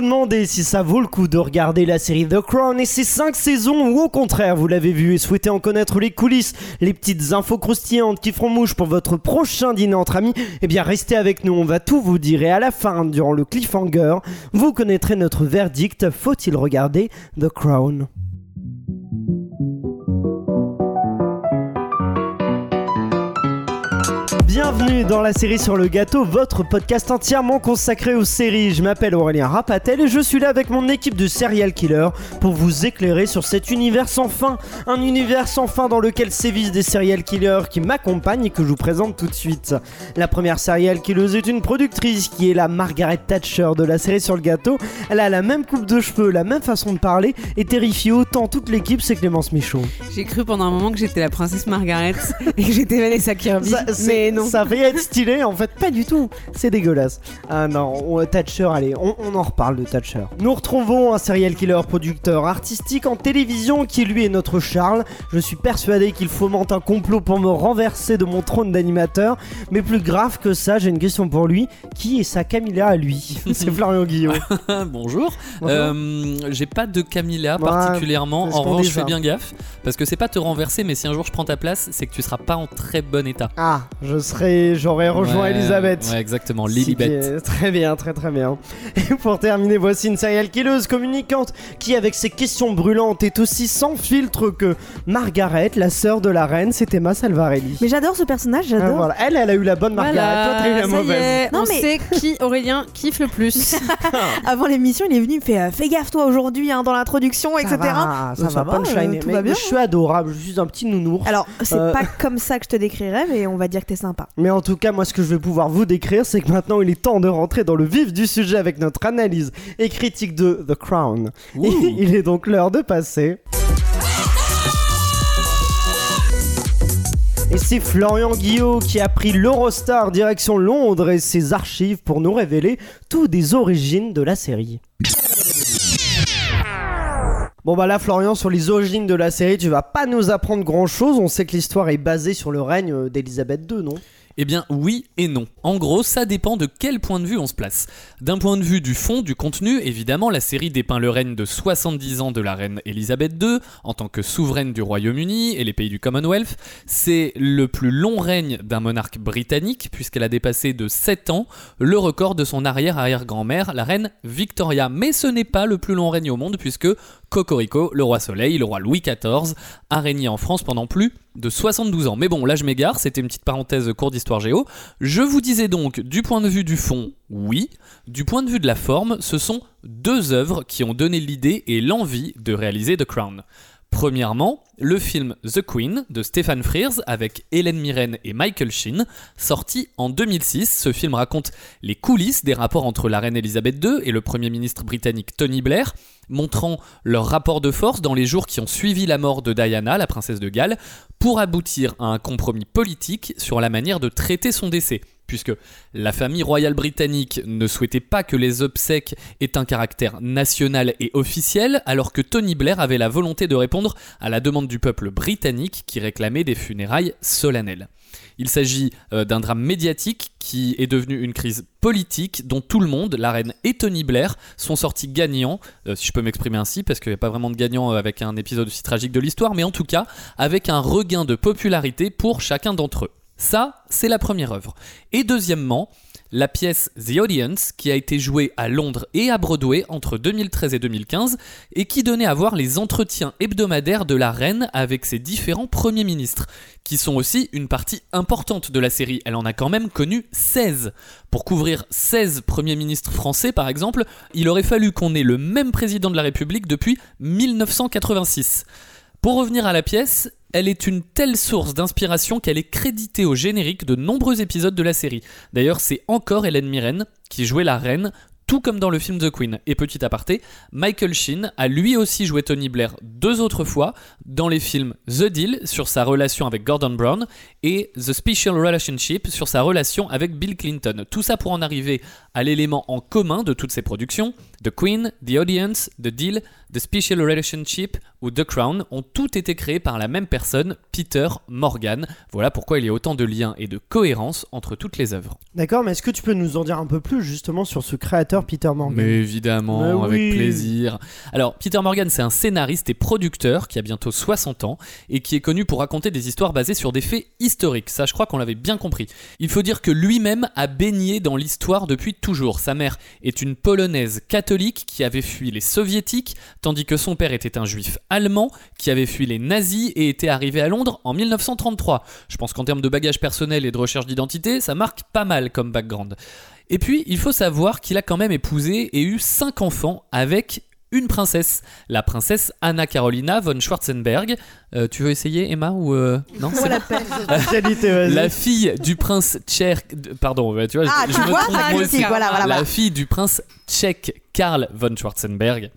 vous demandez si ça vaut le coup de regarder la série The Crown et ses 5 saisons ou au contraire vous l'avez vu et souhaitez en connaître les coulisses, les petites infos croustillantes qui feront mouche pour votre prochain dîner entre amis, eh bien restez avec nous, on va tout vous dire et à la fin, durant le cliffhanger, vous connaîtrez notre verdict, faut-il regarder The Crown? Bienvenue dans la série sur le gâteau, votre podcast entièrement consacré aux séries. Je m'appelle Aurélien Rapatel et je suis là avec mon équipe de serial killers pour vous éclairer sur cet univers sans fin. Un univers sans fin dans lequel sévissent des serial killers qui m'accompagnent et que je vous présente tout de suite. La première serial killeuse est une productrice qui est la Margaret Thatcher de la série sur le gâteau. Elle a la même coupe de cheveux, la même façon de parler et terrifie autant toute l'équipe, c'est Clémence Michaud. J'ai cru pendant un moment que j'étais la princesse Margaret et que j'étais Vanessa Kirby. Ça, mais non. Ça fait être stylé, en fait, pas du tout. C'est dégueulasse. Ah non, on- Thatcher, allez, on, on en reparle de Thatcher. Nous retrouvons un serial killer producteur artistique en télévision qui lui est notre Charles. Je suis persuadé qu'il fomente un complot pour me renverser de mon trône d'animateur. Mais plus grave que ça, j'ai une question pour lui. Qui est sa Camilla à lui? C'est Florian Guillaume. Bonjour. Bonjour. Euh, J'ai pas de Camilla Ouais, particulièrement. En revanche, je fais ça. bien gaffe parce que c'est pas te renverser, mais si un jour je prends ta place, c'est que tu seras pas en très bon état. Ah, je serais, j'aurais rejoint Ouais, Elisabeth. Ouais, exactement. Lilibet. Très bien, très très bien. Et pour terminer, voici une serial killeuse communicante qui, avec ses questions brûlantes, est aussi sans filtre que Margaret, la sœur de la reine, c'est Emma Salvarelli. Mais j'adore ce personnage, Ah, j'adore. voilà. Elle, elle a eu la bonne Margaret, toi t'as eu la ça y mauvaise. est, Non, on mais- sait qui Aurélien kiffe le plus. Avant l'émission, il est venu, il me fait euh, Fais gaffe toi aujourd'hui hein, dans l'introduction, Ça etc. va, ça Donc, va, punchline. euh, tout Mais va bien. Je suis adorable, je suis un petit nounours. Alors, c'est Euh. pas comme ça que je te décrirais, mais on va dire que t'es sympa. Mais en tout cas, moi, ce que je vais pouvoir vous décrire, c'est que maintenant, il est temps de rentrer dans le vif du sujet avec notre analyse et critique de The Crown. Ouh. Et il est donc l'heure de passer. Et c'est Florian Guillot qui a pris l'Eurostar direction Londres et ses archives pour nous révéler tout des origines de la série. Bon bah là Florian sur les origines de la série tu vas pas nous apprendre grand chose, on sait que l'histoire est basée sur le règne euh, d'Elisabeth II non? Eh bien, oui et non. En gros, ça dépend de quel point de vue on se place. D'un point de vue du fond, du contenu, évidemment, la série dépeint le règne de 70 ans de la reine Elisabeth II en tant que souveraine du Royaume-Uni et les pays du Commonwealth. C'est le plus long règne d'un monarque britannique, puisqu'elle a dépassé de 7 ans le record de son arrière-arrière-grand-mère, la reine Victoria. Mais ce n'est pas le plus long règne au monde, puisque Cocorico, le roi Soleil, le roi Louis XIV, a régné en France pendant plus de 72 ans. Mais bon, là je m'égare, c'était une petite parenthèse cours d'histoire géo. Je vous disais donc, du point de vue du fond, oui. Du point de vue de la forme, ce sont deux œuvres qui ont donné l'idée et l'envie de réaliser The Crown. Premièrement, le film The Queen de Stephen Frears avec Hélène Mirren et Michael Sheen, sorti en 2006. Ce film raconte les coulisses des rapports entre la reine Elisabeth II et le Premier ministre britannique Tony Blair, montrant leur rapport de force dans les jours qui ont suivi la mort de Diana, la princesse de Galles, pour aboutir à un compromis politique sur la manière de traiter son décès. Puisque la famille royale britannique ne souhaitait pas que les obsèques aient un caractère national et officiel, alors que Tony Blair avait la volonté de répondre à la demande du peuple britannique qui réclamait des funérailles solennelles. Il s'agit euh, d'un drame médiatique qui est devenu une crise politique dont tout le monde, la reine et Tony Blair, sont sortis gagnants, euh, si je peux m'exprimer ainsi, parce qu'il n'y a pas vraiment de gagnant euh, avec un épisode aussi tragique de l'histoire, mais en tout cas avec un regain de popularité pour chacun d'entre eux. Ça, c'est la première œuvre. Et deuxièmement, la pièce The Audience, qui a été jouée à Londres et à Broadway entre 2013 et 2015, et qui donnait à voir les entretiens hebdomadaires de la reine avec ses différents premiers ministres, qui sont aussi une partie importante de la série. Elle en a quand même connu 16. Pour couvrir 16 premiers ministres français, par exemple, il aurait fallu qu'on ait le même président de la République depuis 1986. Pour revenir à la pièce, elle est une telle source d'inspiration qu'elle est créditée au générique de nombreux épisodes de la série. D'ailleurs, c'est encore Hélène Mirren qui jouait la reine, tout comme dans le film The Queen. Et petit aparté, Michael Sheen a lui aussi joué Tony Blair deux autres fois dans les films The Deal sur sa relation avec Gordon Brown et The Special Relationship sur sa relation avec Bill Clinton. Tout ça pour en arriver à l'élément en commun de toutes ces productions The Queen, The Audience, The Deal, The Special Relationship ou The Crown ont toutes été créés par la même personne, Peter Morgan. Voilà pourquoi il y a autant de liens et de cohérence entre toutes les œuvres. D'accord, mais est-ce que tu peux nous en dire un peu plus justement sur ce créateur Peter Morgan? Mais évidemment, Mais avec plaisir. Alors, Peter Morgan, c'est un scénariste et producteur qui a bientôt 60 ans et qui est connu pour raconter des histoires basées sur des faits historiques. Ça, je crois qu'on l'avait bien compris. Il faut dire que lui-même a baigné dans l'histoire depuis toujours. Sa mère est une polonaise catholique qui avait fui les soviétiques, tandis que son père était un juif allemand qui avait fui les nazis et était arrivé à Londres en 1933. Je pense qu'en termes de bagage personnel et de recherche d'identité, ça marque pas mal comme background. Et puis, il faut savoir qu'il a quand même épousé et eu cinq enfants avec une princesse, la princesse Anna Carolina von Schwarzenberg. Euh, tu veux essayer, Emma ou euh, non c'est. La fille du prince tchèque, pardon, tu vois, Ah, je, tu je me vois, trompe moi aussi, voilà, voilà, La fille du prince tchèque Karl von Schwarzenberg.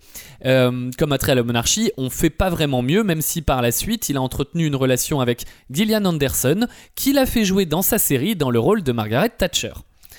Euh, comme attrait à la monarchie, on fait pas vraiment mieux, même si par la suite il a entretenu une relation avec Gillian Anderson, qui l'a fait jouer dans sa série dans le rôle de Margaret Thatcher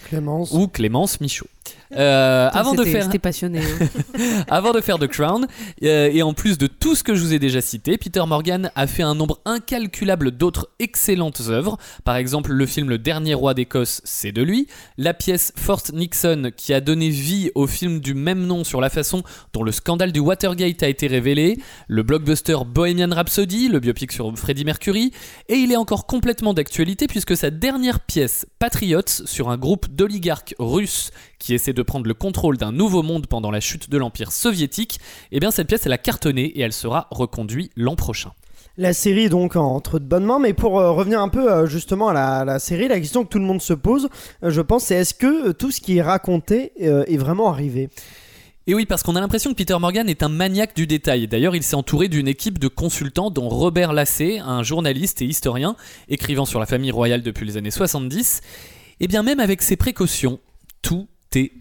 Clémence. ou Clémence Michaud. Euh, Putain, avant de faire passionné. hein. avant de faire The Crown, euh, et en plus de tout ce que je vous ai déjà cité, Peter Morgan a fait un nombre incalculable d'autres excellentes œuvres. Par exemple, le film Le Dernier Roi d'Écosse, c'est de lui. La pièce Fort Nixon, qui a donné vie au film du même nom sur la façon dont le scandale du Watergate a été révélé. Le blockbuster Bohemian Rhapsody, le biopic sur Freddie Mercury. Et il est encore complètement d'actualité puisque sa dernière pièce, Patriots, sur un groupe d'oligarques russes qui essaie de prendre le contrôle d'un nouveau monde pendant la chute de l'Empire soviétique, eh bien cette pièce elle a cartonné et elle sera reconduite l'an prochain. La série donc entre de bonnes mains, mais pour euh, revenir un peu euh, justement à la, série, la question que tout le monde se pose, euh, je pense, c'est est-ce que tout ce qui est raconté est vraiment arrivé? Et oui, parce qu'on a l'impression que Peter Morgan est un maniaque du détail. D'ailleurs, il s'est entouré d'une équipe de consultants dont Robert Lassé, un journaliste et historien, écrivant sur la famille royale depuis les années 70. Et bien même avec ses précautions, tout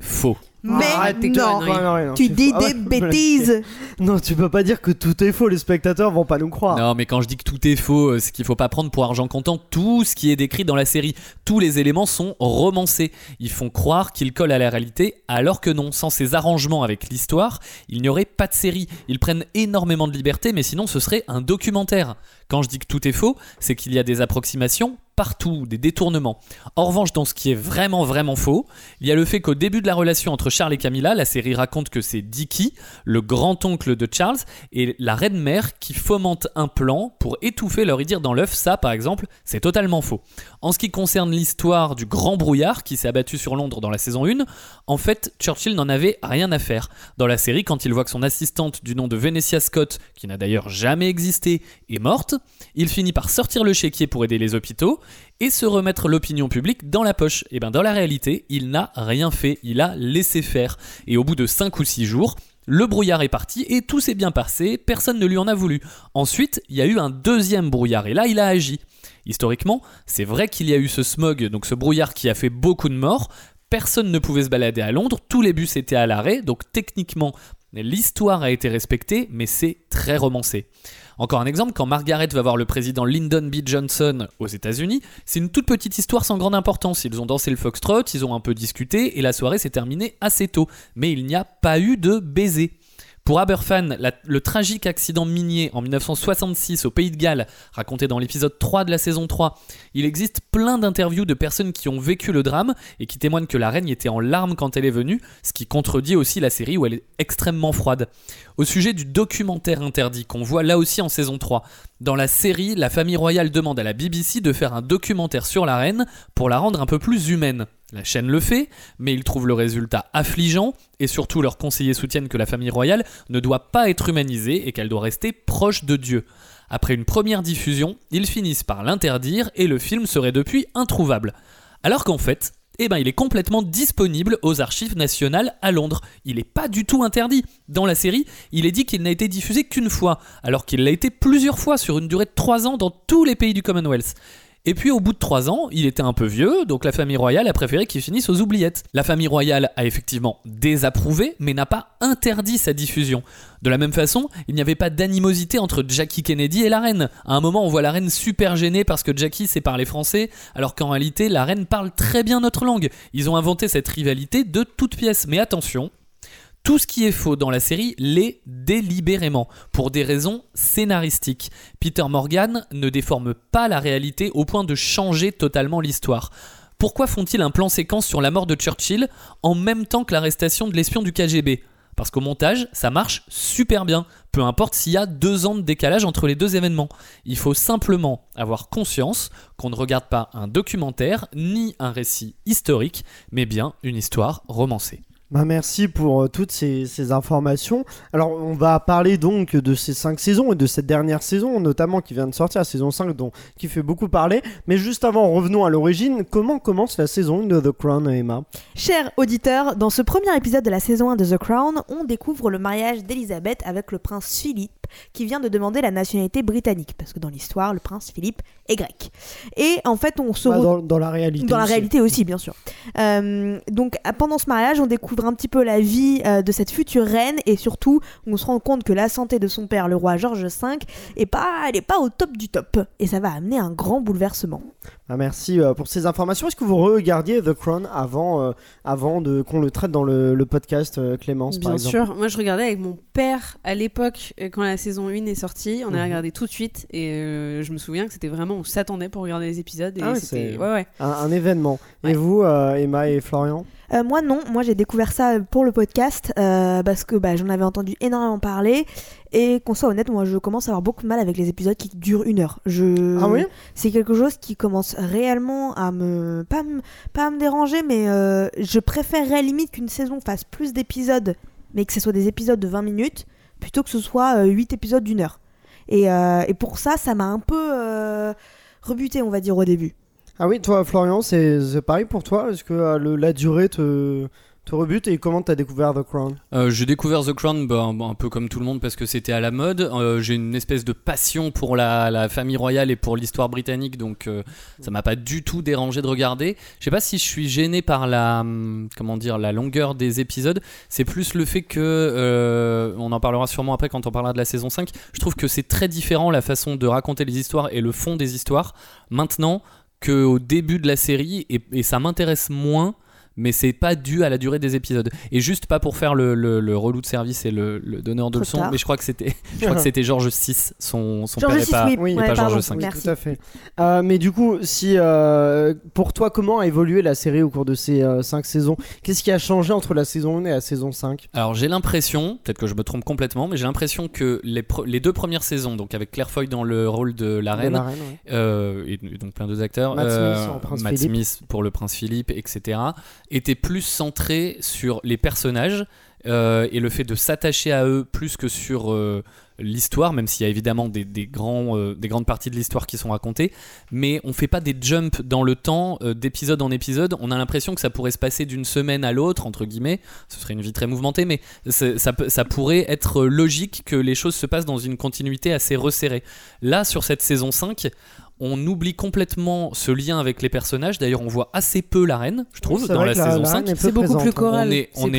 faux. Mais Arrête tes non, tu dis faux. Ah des ouais, bêtises. Non, tu peux pas dire que tout est faux, les spectateurs vont pas nous croire. Non, mais quand je dis que tout est faux, euh, c'est qu'il faut pas prendre pour argent comptant tout ce qui est décrit dans la série. Tous les éléments sont romancés. Ils font croire qu'ils collent à la réalité, alors que non. Sans ces arrangements avec l'histoire, il n'y aurait pas de série. Ils prennent énormément de liberté, mais sinon ce serait un documentaire. Quand je dis que tout est faux, c'est qu'il y a des approximations partout, des détournements. En revanche, dans ce qui est vraiment vraiment faux, il y a le fait qu'au début de la relation entre Charles et Camilla, la série raconte que c'est Dicky, le grand-oncle de Charles, et la reine mère qui fomente un plan pour étouffer leur idire dans l'œuf. Ça, par exemple, c'est totalement faux. En ce qui concerne l'histoire du grand brouillard qui s'est abattu sur Londres dans la saison 1, en fait, Churchill n'en avait rien à faire. Dans la série, quand il voit que son assistante du nom de Venetia Scott, qui n'a d'ailleurs jamais existé, est morte, il finit par sortir le chéquier pour aider les hôpitaux et se remettre l'opinion publique dans la poche. Et bien dans la réalité, il n'a rien fait, il a laissé faire. Et au bout de 5 ou 6 jours, le brouillard est parti et tout s'est bien passé, personne ne lui en a voulu. Ensuite, il y a eu un deuxième brouillard et là, il a agi. Historiquement, c'est vrai qu'il y a eu ce smog, donc ce brouillard qui a fait beaucoup de morts. Personne ne pouvait se balader à Londres, tous les bus étaient à l'arrêt, donc techniquement, l'histoire a été respectée, mais c'est très romancé. Encore un exemple, quand Margaret va voir le président Lyndon B. Johnson aux États-Unis, c'est une toute petite histoire sans grande importance. Ils ont dansé le foxtrot, ils ont un peu discuté et la soirée s'est terminée assez tôt. Mais il n'y a pas eu de baiser. Pour Aberfan, le tragique accident minier en 1966 au Pays de Galles, raconté dans l'épisode 3 de la saison 3, il existe plein d'interviews de personnes qui ont vécu le drame et qui témoignent que la reine était en larmes quand elle est venue, ce qui contredit aussi la série où elle est extrêmement froide. Au sujet du documentaire interdit qu'on voit là aussi en saison 3, dans la série, la famille royale demande à la BBC de faire un documentaire sur la reine pour la rendre un peu plus humaine. La chaîne le fait, mais ils trouvent le résultat affligeant, et surtout leurs conseillers soutiennent que la famille royale ne doit pas être humanisée et qu'elle doit rester proche de Dieu. Après une première diffusion, ils finissent par l'interdire et le film serait depuis introuvable. Alors qu'en fait, eh ben, il est complètement disponible aux archives nationales à Londres. Il n'est pas du tout interdit. Dans la série, il est dit qu'il n'a été diffusé qu'une fois, alors qu'il l'a été plusieurs fois sur une durée de 3 ans dans tous les pays du Commonwealth. Et puis au bout de 3 ans, il était un peu vieux, donc la famille royale a préféré qu'il finisse aux oubliettes. La famille royale a effectivement désapprouvé, mais n'a pas interdit sa diffusion. De la même façon, il n'y avait pas d'animosité entre Jackie Kennedy et la reine. À un moment, on voit la reine super gênée parce que Jackie sait parler français, alors qu'en réalité, la reine parle très bien notre langue. Ils ont inventé cette rivalité de toutes pièces. Mais attention, Tout ce qui est faux dans la série l'est délibérément, pour des raisons scénaristiques. Peter Morgan ne déforme pas la réalité au point de changer totalement l'histoire. Pourquoi font-ils un plan séquence sur la mort de Churchill en même temps que l'arrestation de l'espion du KGB Parce qu'au montage, ça marche super bien, peu importe s'il y a deux ans de décalage entre les deux événements. Il faut simplement avoir conscience qu'on ne regarde pas un documentaire ni un récit historique, mais bien une histoire romancée. Bah, merci pour euh, toutes ces, informations. Alors, on va parler donc de ces cinq saisons et de cette dernière saison, notamment qui vient de sortir, saison 5, dont, qui fait beaucoup parler. Mais juste avant, revenons à l'origine. Comment commence la saison 1 de The Crown, Emma? Chers auditeurs, dans ce premier épisode de la saison 1 de The Crown, on découvre le mariage d'Elisabeth avec le prince Philippe, qui vient de demander la nationalité britannique, parce que dans l'histoire, le prince Philippe est grec. Et en fait, on se Bah, retrouve... dans, dans la réalité. Dans la aussi. réalité aussi, bien sûr. Euh, donc pendant ce mariage, on découvre un petit peu la vie euh, de cette future reine et surtout, on se rend compte que la santé de son père, le roi George V, est pas, elle est pas au top du top. Et ça va amener un grand bouleversement. Ah, merci euh, pour ces informations. Est-ce que vous regardiez The Crown avant, euh, avant de qu'on le traite dans le, le podcast, euh, Clémence, Bien sûr, moi je regardais avec mon père à l'époque quand la saison 1 est sortie. On Mhm. a regardé tout de suite et euh, je me souviens que c'était vraiment, on s'attendait pour regarder les épisodes. Et Ah ouais, c'était. c'est- Ouais, ouais. un, un événement. Et vous, euh, Emma et Florian? Euh, moi non, moi j'ai découvert ça pour le podcast euh, parce que bah, j'en avais entendu énormément parler et qu'on soit honnête, moi je commence à avoir beaucoup de mal avec les épisodes qui durent une heure. Je... Ah oui? C'est quelque chose qui commence réellement à me pas, me- pas à me déranger mais euh, je préférerais limite qu'une saison fasse plus d'épisodes mais que ce soit des épisodes de 20 minutes plutôt que ce soit 8 épisodes d'une heure. Et, euh, et pour ça ça m'a un peu euh, rebuté on va dire au début. Ah oui, toi, Florian, c'est pareil pour toi? Est-ce que euh, la durée te, te rebute et comment t'as découvert The Crown? Euh, j'ai découvert The Crown bah, un, peu comme tout le monde parce que c'était à la mode. Euh, j'ai une espèce de passion pour la, famille royale et pour l'histoire britannique, donc euh, ça m'a pas du tout dérangé de regarder. Je sais pas si je suis gêné par la hum, comment dire la longueur des épisodes. C'est plus le fait que euh, on en parlera sûrement après quand on parlera de la saison 5. Je trouve que c'est très différent la façon de raconter les histoires et le fond des histoires maintenant qu'au début de la série et ça m'intéresse moins mais c'est pas dû à la durée des épisodes. Et juste pas pour faire le, le, le relou de service et le, le donneur de Trop leçons, tard. mais je crois que c'était, je crois que c'était Georges VI, son, son Georges père VI, pas. oui, oui, ouais, pas Georges V. Tout à fait. Euh, mais du coup, si euh, pour toi, comment a évolué la série au cours de ces 5 saisons? Qu'est-ce qui a changé entre la saison 1 et la saison 5 Alors j'ai l'impression, peut-être que je me trompe complètement, mais j'ai l'impression que les, les deux premières saisons, donc avec Claire Foy dans le rôle de la De reine, la reine, ouais. euh, et, et donc plein d'autres acteurs, Matt euh, Smith Prince Matt. Smith pour le prince Philippe, etc., étaient plus centrés sur les personnages euh, et le fait de s'attacher à eux plus que sur euh, l'histoire, même s'il y a évidemment euh, des grandes parties de l'histoire qui sont racontées, mais on fait pas des jumps dans le temps d'épisode en épisode. On a l'impression que ça pourrait se passer d'une semaine à l'autre, entre guillemets. Ce serait une vie très mouvementée, mais ça, ça pourrait être logique que les choses se passent dans une continuité assez resserrée. Là, sur cette saison 5, on oublie complètement ce lien avec les personnages. D'ailleurs, on voit assez peu la reine, je trouve, dans la saison la 5. reine est peu C'est beaucoup présente, plus hein. choral. On est- on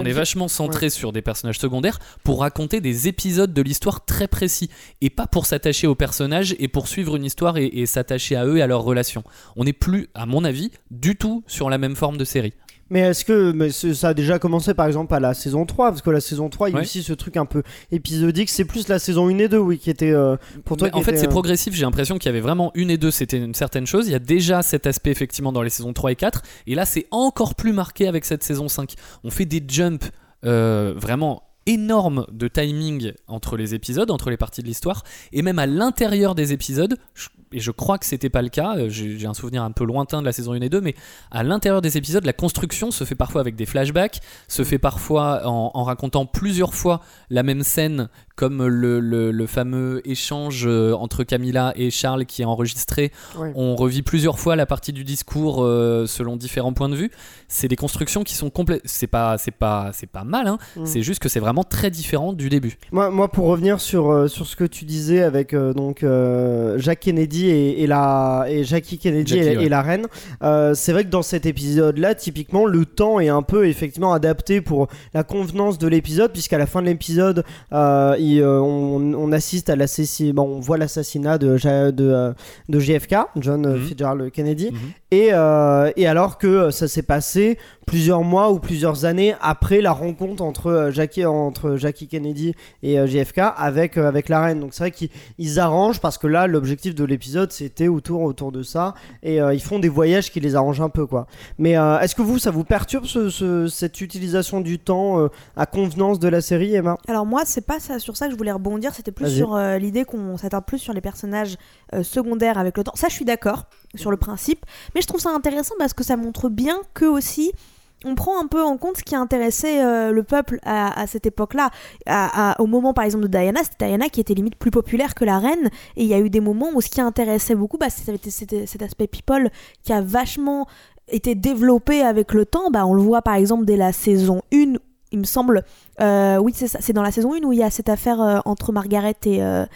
On vachement centré sur des personnages secondaires pour raconter des épisodes de l'histoire très précis et pas pour s'attacher aux personnages et pour suivre une histoire et, et s'attacher à eux et à leurs relations. On n'est plus, à mon avis, du tout sur la même forme de série. Mais est-ce que mais ça a déjà commencé par exemple à la saison 3 Parce que la saison 3, il y a Ouais. aussi ce truc un peu épisodique. C'est plus la saison 1 et 2, oui, qui était euh, pour toi. Qui en fait, c'est euh, progressif. J'ai l'impression qu'il y avait vraiment une et deux, c'était une certaine chose. Il y a déjà cet aspect effectivement dans les saisons 3 et 4. Et là, c'est encore plus marqué avec cette saison 5. On fait des jumps euh, vraiment énormes de timing entre les épisodes, entre les parties de l'histoire. Et même à l'intérieur des épisodes, je- et je crois que c'était pas le cas, euh, j'ai un souvenir un peu lointain de la saison 1 et 2, mais à l'intérieur des épisodes, la construction se fait parfois avec des flashbacks, se fait parfois en, en racontant plusieurs fois la même scène comme le, le- le fameux échange euh, entre Camilla et Charles qui est enregistré. On revit plusieurs fois la partie du discours euh, selon différents points de vue. C'est des constructions qui sont complètes. C'est pas, c'est pas, c'est pas mal. hein. Mm. C'est juste que c'est vraiment très différent du début. Moi, moi, pour revenir sur, euh, sur ce que tu disais avec euh, donc Jacques Kennedy et, et la et Jackie Kennedy Jackie, et, ouais. et la reine, c'est vrai que dans cet épisode-là, typiquement, le temps est un peu effectivement adapté pour la convenance de l'épisode, puisqu'à la fin de l'épisode, il, euh, on, on assiste à l'assassinat, bon, on voit l'assassinat de, de, euh, de JFK, John euh, Mhm. Fitzgerald Kennedy, Mhm. Et, euh, et alors que euh, ça s'est passé plusieurs mois ou plusieurs années après la rencontre entre euh, Jackie, entre Jackie Kennedy et JFK avec, avec la reine. Donc c'est vrai qu'ils ils arrangent parce que là, l'objectif de l'épisode, c'était autour, autour de ça. Et euh, ils font des voyages qui les arrangent un peu, quoi. Mais euh, est-ce que vous, ça vous perturbe ce- ce- cette utilisation du temps à convenance de la série, Emma? Alors moi, c'est pas ça, sur ça que je voulais rebondir, c'était plus sur l'idée qu'on s'attarde plus sur les personnages secondaires avec le temps. Ça, je suis d'accord sur le principe, mais je trouve ça intéressant parce que ça montre bien que aussi on prend un peu en compte ce qui intéressait euh, le peuple à, cette époque-là. Au moment, par exemple, de Diana, c'était Diana qui était limite plus populaire que la reine. Et il y a eu des moments où ce qui intéressait beaucoup, bah, c'était c'était cet aspect people qui a vachement été développé avec le temps. Bah, on le voit par exemple dès la saison 1, il me semble. Euh, oui, c'est ça. C'est dans la saison 1 où il y a cette affaire euh, entre Margaret et, euh,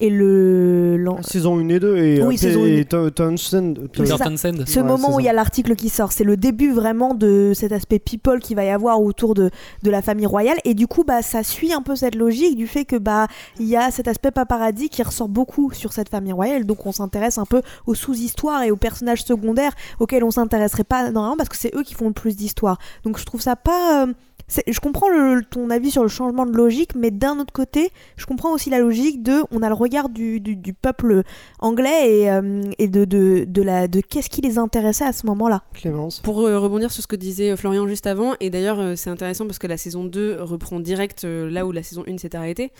et le. Saison 1 et 2 et, Oui, euh, saison et une. Ton- Townsend. Peter ça. Townsend. Ce Ouais, moment où il y a l'article qui sort, c'est le début vraiment de cet aspect people qu'il va y avoir autour de, de la famille royale. Et du coup, bah, ça suit un peu cette logique du fait que bah il y a cet aspect paparazzi qui ressort beaucoup sur cette famille royale. Donc on s'intéresse un peu aux sous-histoires et aux personnages secondaires auxquels on s'intéresserait pas normalement parce que c'est eux qui font le plus d'histoires. Donc je trouve ça pas. C'est- je comprends le- ton avis sur le changement de logique, mais d'un autre côté, je comprends aussi la logique de on a le regard du, du, du peuple anglais et, euh, et de, de, de, la, de qu'est-ce qui les intéressait à ce moment-là. Clémence. Pour euh, rebondir sur ce que disait euh, Florian juste avant, et d'ailleurs euh, c'est intéressant parce que la saison 2 reprend direct euh, là où la saison 1 s'est arrêtée,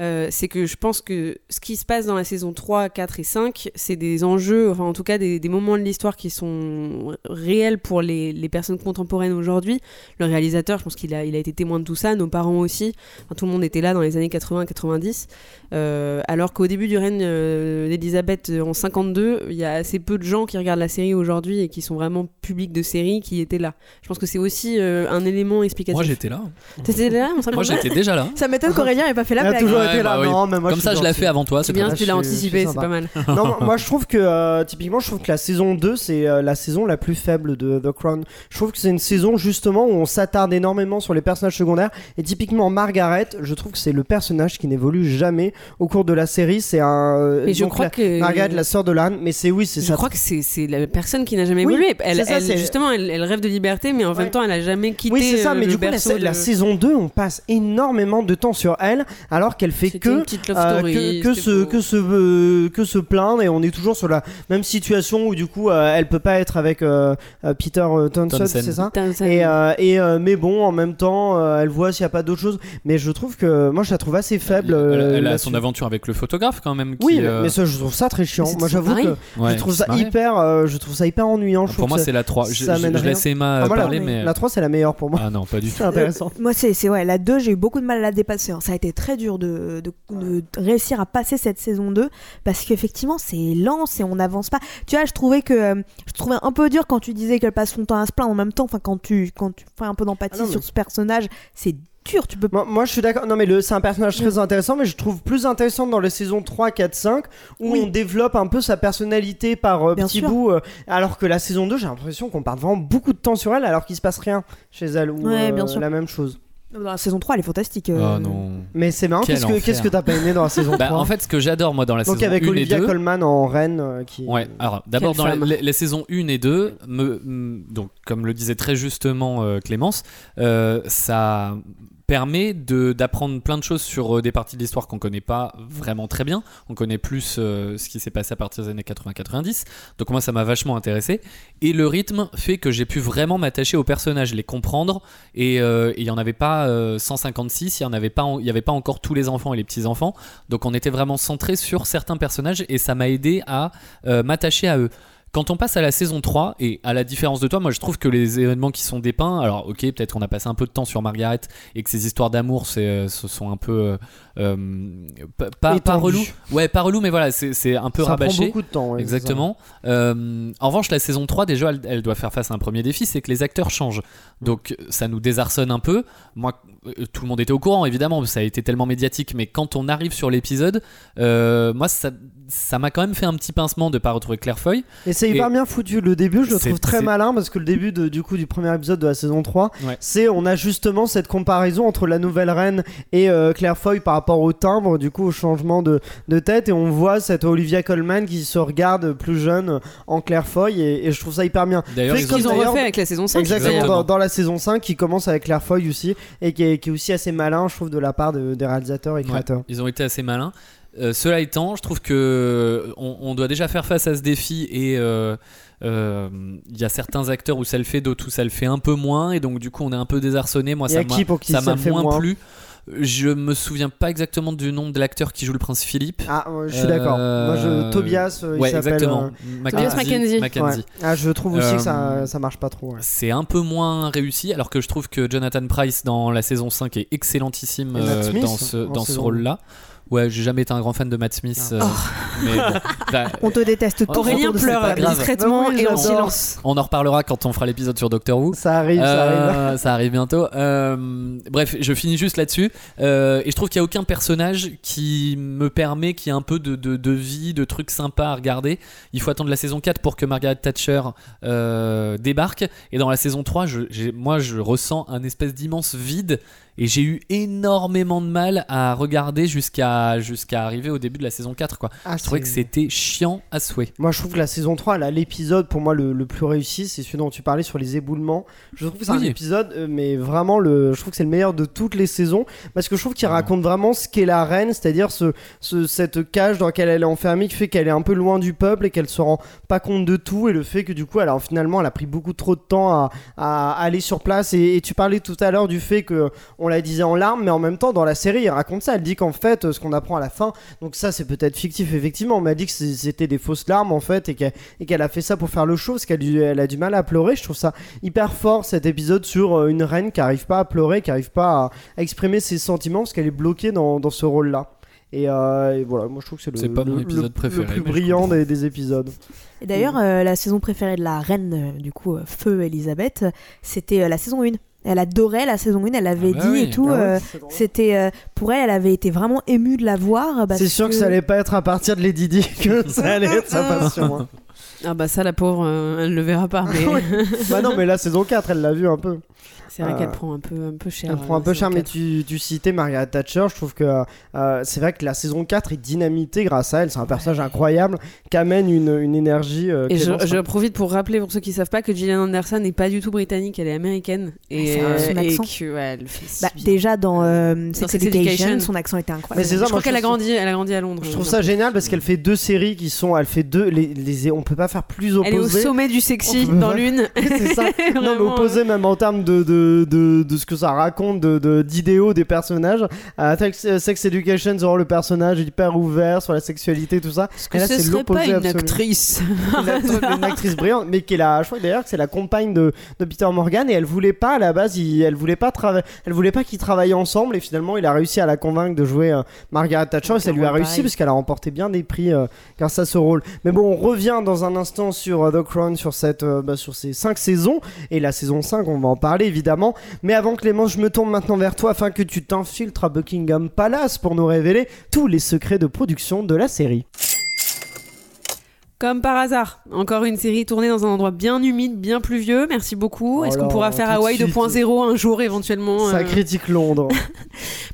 euh, c'est que je pense que ce qui se passe dans la saison 3, 4 et 5, c'est des enjeux, enfin en tout cas des, des moments de l'histoire qui sont réels pour les, les personnes contemporaines aujourd'hui. Le réalisateur, je pense qu'il a, il a été témoin de tout ça, nos parents aussi, Enfin, tout le monde était là dans les années 80-90. Euh, alors qu'au début du règne euh, d'Elisabeth en 52, il y a assez peu de gens qui regardent la série aujourd'hui et qui sont vraiment publics de série qui étaient là. Je pense que c'est aussi euh, un élément explicatif. Moi j'étais là. T'étais là en Moi 52 j'étais déjà là. Ça m'étonne qu'Aurélien ait pas fait la blague. Été là. bah oui. Non, mais moi, Comme je ça suis je l'ai gentil. fait avant toi. C'est bien, tu l'as je je anticipé, c'est pas mal. non, moi- je trouve que euh, typiquement je trouve que la saison 2 c'est euh, la saison la plus faible de The Crown. Je trouve que c'est une saison justement où on s'attarde énormément sur les personnages secondaires et typiquement Margaret, je trouve que c'est le personnage qui n'évolue jamais au cours de la série, c'est un euh, Mais je crois la- que. Margaret la sœur de l'âne, mais c'est oui, c'est Je ça. crois que c'est la personne qui n'a jamais Oui, évolué. Elle, ça, justement, elle, elle rêve de liberté, mais en Ouais. même temps, elle a jamais quitté Oui, c'est ça, euh, mais du coup, la, saison 2, on passe énormément de temps sur elle, alors qu'elle fait C'était que Euh, story, que, se, que, se, euh, que se plaindre et on est toujours sur la même situation où du coup euh, elle peut pas être avec euh, euh, Peter euh, Townsend, Townsend. c'est ça et, euh, et euh, mais bon en même temps euh, elle voit s'il y a pas d'autre chose mais je trouve que moi je la trouve assez faible Elle, elle- euh, elle a son aventure avec le photographe quand même. Qui, oui mais, euh, mais ça je trouve ça très chiant moi j'avoue que ouais, je trouve ça marrant. hyper euh, je trouve ça hyper ennuyant Pour moi c'est la 3. Je, je- laisse Emma Ah, euh, parler mais. la 3 c'est la meilleure pour moi Ah non pas du tout. c'est intéressant Moi, c'est c'est- ouais, la 2, j'ai eu beaucoup de mal à la dépasser. Ça a été très dur de, de, de réussir à passer cette saison 2 parce qu'effectivement, c'est lent et on n'avance pas. Tu vois, je trouvais que euh, je trouvais un peu dur quand tu disais qu'elle passe son temps à se plaindre en même temps. Enfin, quand tu, quand tu fais un peu d'empathie Ah mais- sur ce personnage, c'est dur. Tu peux Moi, moi, je suis d'accord. Non, mais le, c'est un personnage très intéressant, mais je trouve plus intéressant dans les saisons 3, 4, 5, où Oui. on développe un peu sa personnalité par euh, petits bouts. euh, alors que la saison 2, j'ai l'impression qu'on parle vraiment beaucoup de temps sur elle, alors qu'il se passe rien chez elle, ou Ouais, euh, la même chose. Dans la saison 3, elle est fantastique. euh. Oh non. Mais c'est marrant, Quel qu'est-ce que, enfer. qu'est-ce que t'as pas aimé dans la saison 3 Bah, en fait, ce que j'adore moi dans la Donc saison avec 1 et Olivia 2. Colman en reine, euh, qui. Ouais, alors d'abord Quelle dans femme. les, les saisons 1 et 2, me, donc comme le disait très justement euh, Clémence, euh, ça permet d'apprendre plein de choses sur euh, des parties de l'histoire qu'on connaît pas vraiment très bien. On connaît plus euh, ce qui s'est passé à partir des années 80-90. Donc moi ça m'a vachement intéressé et le rythme fait que j'ai pu vraiment m'attacher aux personnages, les comprendre et euh, il y en avait pas euh, 156, il y en avait pas avait pas encore tous les enfants et les petits enfants. Donc on était vraiment centré sur certains personnages et ça m'a aidé à m'attacher à eux. Quand on passe à la saison 3, et à la différence de toi, moi je trouve que les événements qui sont dépeints, alors ok, peut-être qu'on a passé un peu de temps sur Margaret et que ces histoires d'amour, euh, ce sont un peu. euh, euh, pas, relou. Ouais, pas relou, mais voilà, c'est, un peu ça prend rabâché. beaucoup de temps. ouais. Exactement. Euh, en revanche, la saison 3, déjà, elle, elle doit faire face à un premier défi, c'est que les acteurs changent. Donc, ça nous désarçonne un peu. Moi, tout le monde était au courant, évidemment, ça a été tellement médiatique, mais quand on arrive sur l'épisode, euh, moi, ça, ça m'a quand même fait un petit pincement de pas retrouver Claire Foy. Et c'est hyper Et- bien foutu. Le début, je le trouve très malin parce que le début de- du coup du premier épisode de la saison 3, Ouais. c'est on a justement cette comparaison entre la nouvelle reine et euh, Claire Foy par rapport au timbre, du coup au changement de, de tête et on voit cette Olivia Colman qui se regarde plus jeune en Claire Foy et, et je trouve ça hyper bien. D'ailleurs, ils Ils ont refait avec la saison 5. Exactement, Exactement. Dans, dans la saison 5 qui commence avec Claire Foy aussi et qui est, qui est aussi assez malin je trouve de la part de- des réalisateurs et Ouais, créateurs. ils ont été assez malins. Euh, cela étant, je trouve que on, on doit déjà faire face à ce défi et euh, euh, il y a certains acteurs où ça le fait, d'autres où ça le fait un peu moins et donc du coup on est un peu désarçonné. Moi ça m'a ça ça m'a moins, moins plu. Je me souviens pas exactement du nom de l'acteur qui joue le prince Philippe. Ah, ouais, je suis d'accord. Moi, je, Tobias, il ouais, s'appelle. exactement. euh, Tobias Mackenzie. Mackenzie. ouais. Ah, je trouve aussi Euh, que ça, ça marche pas trop. ouais. C'est un peu moins réussi, alors que je trouve que Jonathan Price dans la saison 5 est excellentissime euh, dans ce, dans ce rôle-là. Ouais, j'ai jamais été un grand fan de Matt Smith. Euh, mais bon, bah, On te déteste tous. Aurélien pleure discrètement Ah oui, et en silence. on en reparlera quand on fera l'épisode sur Doctor Who. Ça arrive, ça arrive. Euh, ça arrive bientôt. Euh, bref, je finis juste là-dessus. Euh, et je trouve qu'il n'y a aucun personnage qui me permet, qui a un peu de, de- de vie, de trucs sympas à regarder. Il faut attendre la saison 4 pour que Margaret Thatcher euh, débarque. Et dans la saison 3, je, j'ai- moi, je ressens un espèce d'immense vide. Et j'ai eu énormément de mal à regarder jusqu'à jusqu'à arriver au début de la saison 4. Quoi. Ah, Je trouvais que c'était chiant à souhait. Moi, je trouve que la saison 3, elle a l'épisode pour moi le, le plus réussi. C'est celui dont tu parlais sur les éboulements. Je trouve que c'est un épisode, euh, mais vraiment, le, je trouve que c'est le meilleur de toutes les saisons. Parce que je trouve qu'il raconte vraiment ce qu'est la reine, c'est-à-dire ce, ce- cette cage dans laquelle elle est enfermée qui fait qu'elle est un peu loin du peuple et qu'elle se rend pas compte de tout. Et le fait que du coup, elle a, finalement, elle a pris beaucoup trop de temps à, à aller sur place. Et, et tu parlais tout à l'heure du fait que on la disait en larmes, mais en même temps, dans la série, elle raconte ça. Elle dit qu'en fait, euh, ce qu'on apprend à la fin, donc ça, c'est peut-être fictif, effectivement. On m'a dit que c'était des fausses larmes, en fait, et qu'elle et qu'elle a fait ça pour faire le show, parce qu'elle elle a du mal à pleurer. Je trouve ça hyper fort, cet épisode sur euh, une reine qui arrive pas à pleurer, qui arrive pas à, exprimer ses sentiments, parce qu'elle est bloquée dans, dans ce rôle-là. Et, euh, et voilà, moi je trouve que c'est le, C'est pas mon le- épisode le- préféré, le plus brillant des, des épisodes. Et d'ailleurs, euh, la saison préférée de la reine, du coup, Feu Elisabeth, c'était la saison 1. Elle adorait la saison 1, elle l'avait Ah bah dit oui. et tout. Ah ouais, euh, c'était euh, pour elle, elle avait été vraiment émue de la voir. C'est sûr que ça allait pas être à partir de Lady Di que ça allait être sa passion. hein. Ah bah ça, la pauvre, euh, elle le verra pas. Mais bah non, mais la saison 4, elle l'a vu un peu. C'est vrai Euh, qu'elle prend un peu, un peu cher. Elle prend un euh, peu cher, mais 4. tu, tu citais Margaret Thatcher. Je trouve que euh, c'est vrai que la saison 4 est dynamitée grâce à elle. C'est un personnage incroyable qui amène une, une énergie. euh, Et je, je profite pour rappeler pour ceux qui savent pas que Gillian Anderson n'est pas du tout britannique, elle est américaine et, Ah, c'est euh, son et accent. que ouais, elle fait si Bah, déjà dans euh, Sex Sex Education, Education. son accent était incroyable. ça, je crois qu'elle a grandi, elle a grandi à Londres. Je trouve ça génial parce qu'elle fait deux séries qui sont. Elle fait deux. Les, les- on peut pas faire plus Elle est au opposé. sommet du sexy dans l'une. c'est ça. Non, mais opposé même en termes de, de, de, de ce que ça raconte, de- d'idéaux des personnages. À Sex, Sex Education, vraiment le personnage hyper ouvert sur la sexualité, tout ça. Est-ce que là, ce serait pas une absolu. actrice une, actrice- une actrice brillante, mais qui est la, je crois d'ailleurs que c'est la compagne de, de Peter Morgan et elle voulait pas à la base, il- elle voulait pas elle voulait pas qu'ils travaillent ensemble et finalement il a réussi à la convaincre de jouer euh, Margaret Thatcher et ça lui a réussi parce qu'elle a remporté bien des prix euh, grâce à ce rôle. Mais bon, on revient dans un instant sur euh, The Crown, sur cette, euh, bah, sur ces cinq saisons et la saison 5, on va en parler évidemment. Mais avant Clément, je me tourne maintenant vers toi afin que tu t'infiltres à Buckingham Palace pour nous révéler tous les secrets de production de la série. Comme par hasard, encore une série tournée dans un endroit bien humide, bien pluvieux. Merci beaucoup. Oh Est-ce qu'on là, pourra faire Hawaï suite. 2.0 un jour éventuellement Ça euh, critique Londres.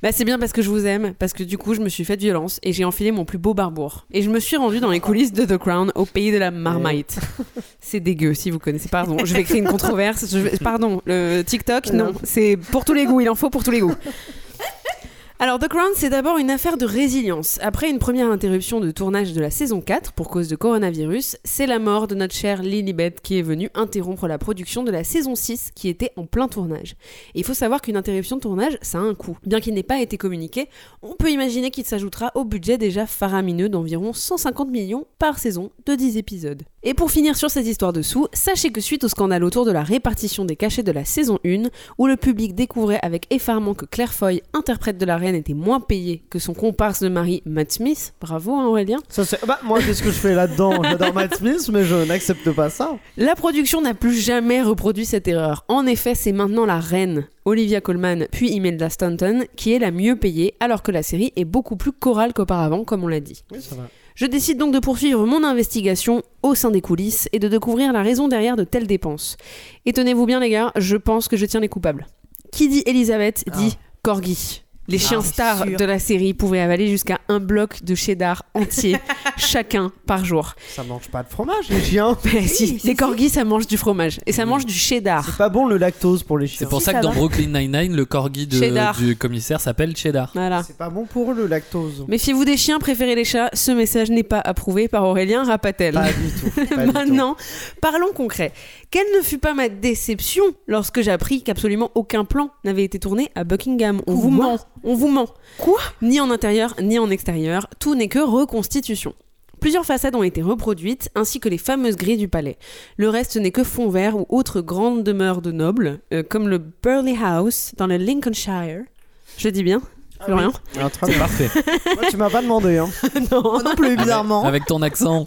Bah c'est bien parce que je vous aime, parce que du coup je me suis fait violence et j'ai enfilé mon plus beau barbour. Et je me suis rendue dans les coulisses de The Crown, au pays de la marmite. C'est dégueu si vous connaissez. Pardon, je vais créer une controverse. Je vais- Pardon, le TikTok, non, c'est pour tous les goûts, il en faut pour tous les goûts. Alors, The Crown, c'est d'abord une affaire de résilience. Après une première interruption de tournage de la saison 4 pour cause de coronavirus, c'est la mort de notre chère Lilibet qui est venue interrompre la production de la saison 6 qui était en plein tournage. Et il faut savoir qu'une interruption de tournage, ça a un coût. Bien qu'il n'ait pas été communiqué, on peut imaginer qu'il s'ajoutera au budget déjà faramineux d'environ 150 millions par saison de 10 épisodes. Et pour finir sur cette histoire de sous, sachez que suite au scandale autour de la répartition des cachets de la saison 1, où le public découvrait avec effarement que Claire Foy, interprète de la reine, était moins payée que son comparse de mari Matt Smith, bravo hein, Aurélien, Ça, bah, moi, qu'est-ce que je fais là-dedans? J'adore Matt Smith, mais je n'accepte pas ça. La production n'a plus jamais reproduit cette erreur. En effet, c'est maintenant la reine, Olivia Colman, puis Imelda Stanton, qui est la mieux payée, alors que la série est beaucoup plus chorale qu'auparavant, comme on l'a dit. Oui, ça va. Je décide donc de poursuivre mon investigation au sein des coulisses et de découvrir la raison derrière de telles dépenses. Et tenez-vous bien les gars, je pense que je tiens les coupables. Qui dit Elisabeth dit Corgi. Les chiens stars sûr. de la série pouvaient avaler jusqu'à un bloc de cheddar entier chacun par jour. Ça mange pas de fromage, les chiens. Mais si, si, les si. corgis ça mange du fromage et ça mange du cheddar. C'est pas bon le lactose pour les chiens. C'est pour Si, ça ça que dans. Brooklyn Nine-Nine, le corgi de- du commissaire s'appelle Cheddar. Voilà. C'est pas bon pour le lactose. Méfiez-vous des chiens, préférez les chats. Ce message n'est pas approuvé par Aurélien Rapatel. Pas du tout. pas du tout. Maintenant, parlons concret. Quelle ne fut pas ma déception lorsque j'appris qu'absolument aucun plan n'avait été tourné à Buckingham On vous Quoi ment, on vous ment. Quoi Ni en intérieur, ni en extérieur, tout n'est que reconstitution. Plusieurs façades ont été reproduites, ainsi que les fameuses grilles du palais. Le reste n'est que fond vert ou autres grandes demeures de nobles, euh, comme le Burley House dans le Lincolnshire. Je dis bien Florian Ah, très C'est bien. parfait. Moi, tu m'as pas demandé. Hein. Non. Moi non plus, bizarrement. Avec ton accent.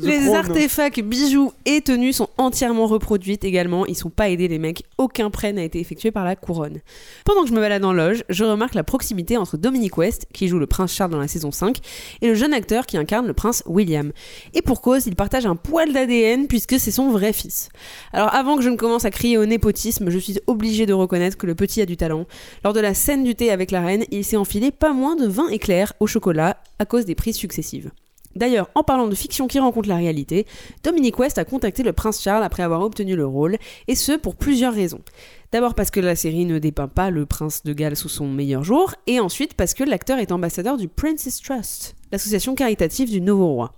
Les artefacts, bijoux et tenues sont entièrement reproduites également. Ils sont pas aidés les mecs. Aucun prêt n'a été effectué par la couronne. Pendant que je me balade en loge, je remarque la proximité entre Dominic West, qui joue le prince Charles dans la saison 5, et le jeune acteur qui incarne le prince William. Et pour cause, ils partagent un poil d'ADN puisque c'est son vrai fils. Alors avant que je ne commence à crier au népotisme, je suis obligée de reconnaître que le petit a du talent. Lors de la scène du thé avec la reine, il s'est enfilé pas moins de 20 éclairs au chocolat à cause des prises successives. D'ailleurs, en parlant de fiction qui rencontre la réalité, Dominic West a contacté le prince Charles après avoir obtenu le rôle, et ce pour plusieurs raisons. D'abord parce que la série ne dépeint pas le prince de Galles sous son meilleur jour, et ensuite parce que l'acteur est ambassadeur du Princess Trust, l'association caritative du nouveau roi.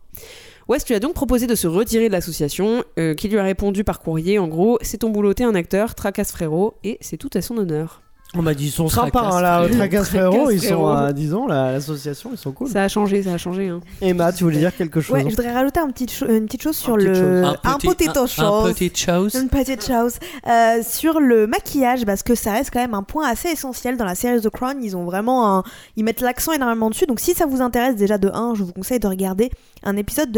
West lui a donc proposé de se retirer de l'association, euh, qui lui a répondu par courrier en gros C'est ton boulot, t'es un acteur, tracasse frérot, et c'est tout à son honneur. On m'a dit ils sont sympas, hein, là. Tracasse frérot, ils sont, euh, disons, la- l'association, ils sont cool. Ça a changé, ça a changé. Hein. Emma, tu voulais dire quelque chose Ouais, je voudrais rajouter un petit cho- une petite chose sur petite le. chose. Un petit un, chose. un petit chose. Une petite chose. Euh, sur le maquillage, parce que ça reste quand même un point assez essentiel dans la série The Crown. Ils ont vraiment un... Ils mettent l'accent énormément dessus. Donc si ça vous intéresse déjà de 1, je vous conseille de regarder un épisode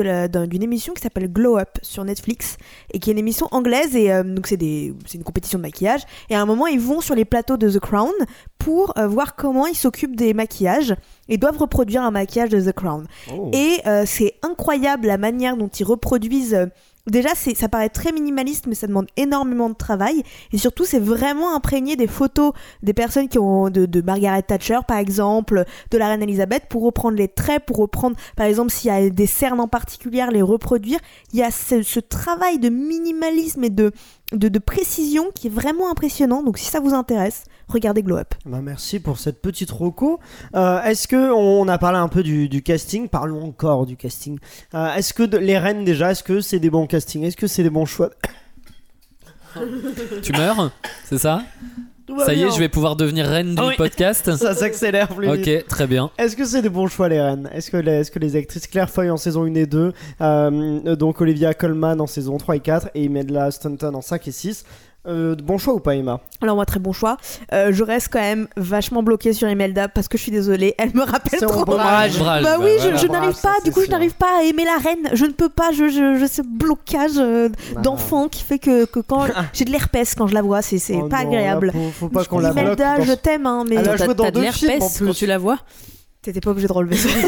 d'une émission qui s'appelle Glow Up sur Netflix et qui est une émission anglaise. Et euh, donc c'est une compétition de maquillage. Et à un moment, ils vont sur les plateaux de The Crown pour euh, voir comment ils s'occupent des maquillages et doivent reproduire un maquillage de The Crown. Oh. Et euh, c'est incroyable la manière dont ils reproduisent. Déjà, ça paraît très minimaliste, mais ça demande énormément de travail. Et surtout, c'est vraiment imprégné des photos des personnes qui ont de, de Margaret Thatcher, par exemple, de la reine Elisabeth, pour reprendre les traits, pour reprendre, par exemple, s'il y a des cernes en particulier, les reproduire. Il y a ce, ce travail de minimalisme et de, de, de précision qui est vraiment impressionnant. Donc, si ça vous intéresse, regardez Glow Up. Bah, merci pour cette petite roco. Euh, est-ce que on a parlé un peu du, du casting? Parlons encore du casting. Euh, est-ce que de- les reines déjà, est-ce que c'est des bons castings? Est-ce que c'est des bons choix? Tu meurs? C'est ça? Ça y est, je vais pouvoir devenir reine du Oui. podcast? Ça s'accélère plus vite. Ok, très bien. Est-ce que c'est des bons choix les reines? Est-ce que, les, est-ce que les actrices Claire Foy en saison 1 et 2, euh, donc Olivia Colman en saison 3 et 4 et Imelda Stanton en 5 et 6, euh, bon choix ou pas Emma? Alors moi très bon choix. Euh, je reste quand même vachement bloquée sur Imelda parce que je suis désolée, elle me rappelle trop. ombrage. Ombrage, Bah bah oui, je, voilà. je Brave, n'arrive pas, du coup je n'arrive pas à aimer la reine. Je ne peux pas, je, je, je ce blocage euh, Ah. d'enfant qui fait que, que quand j'ai de l'herpès quand je la vois, c'est c'est Oh pas non, agréable. là, faut, faut pas qu'on la bloque. Imelda, je t'aime, hein, mais Elle a T'as joué dans deux films, quand tu la vois t'étais pas obligé de relever ça.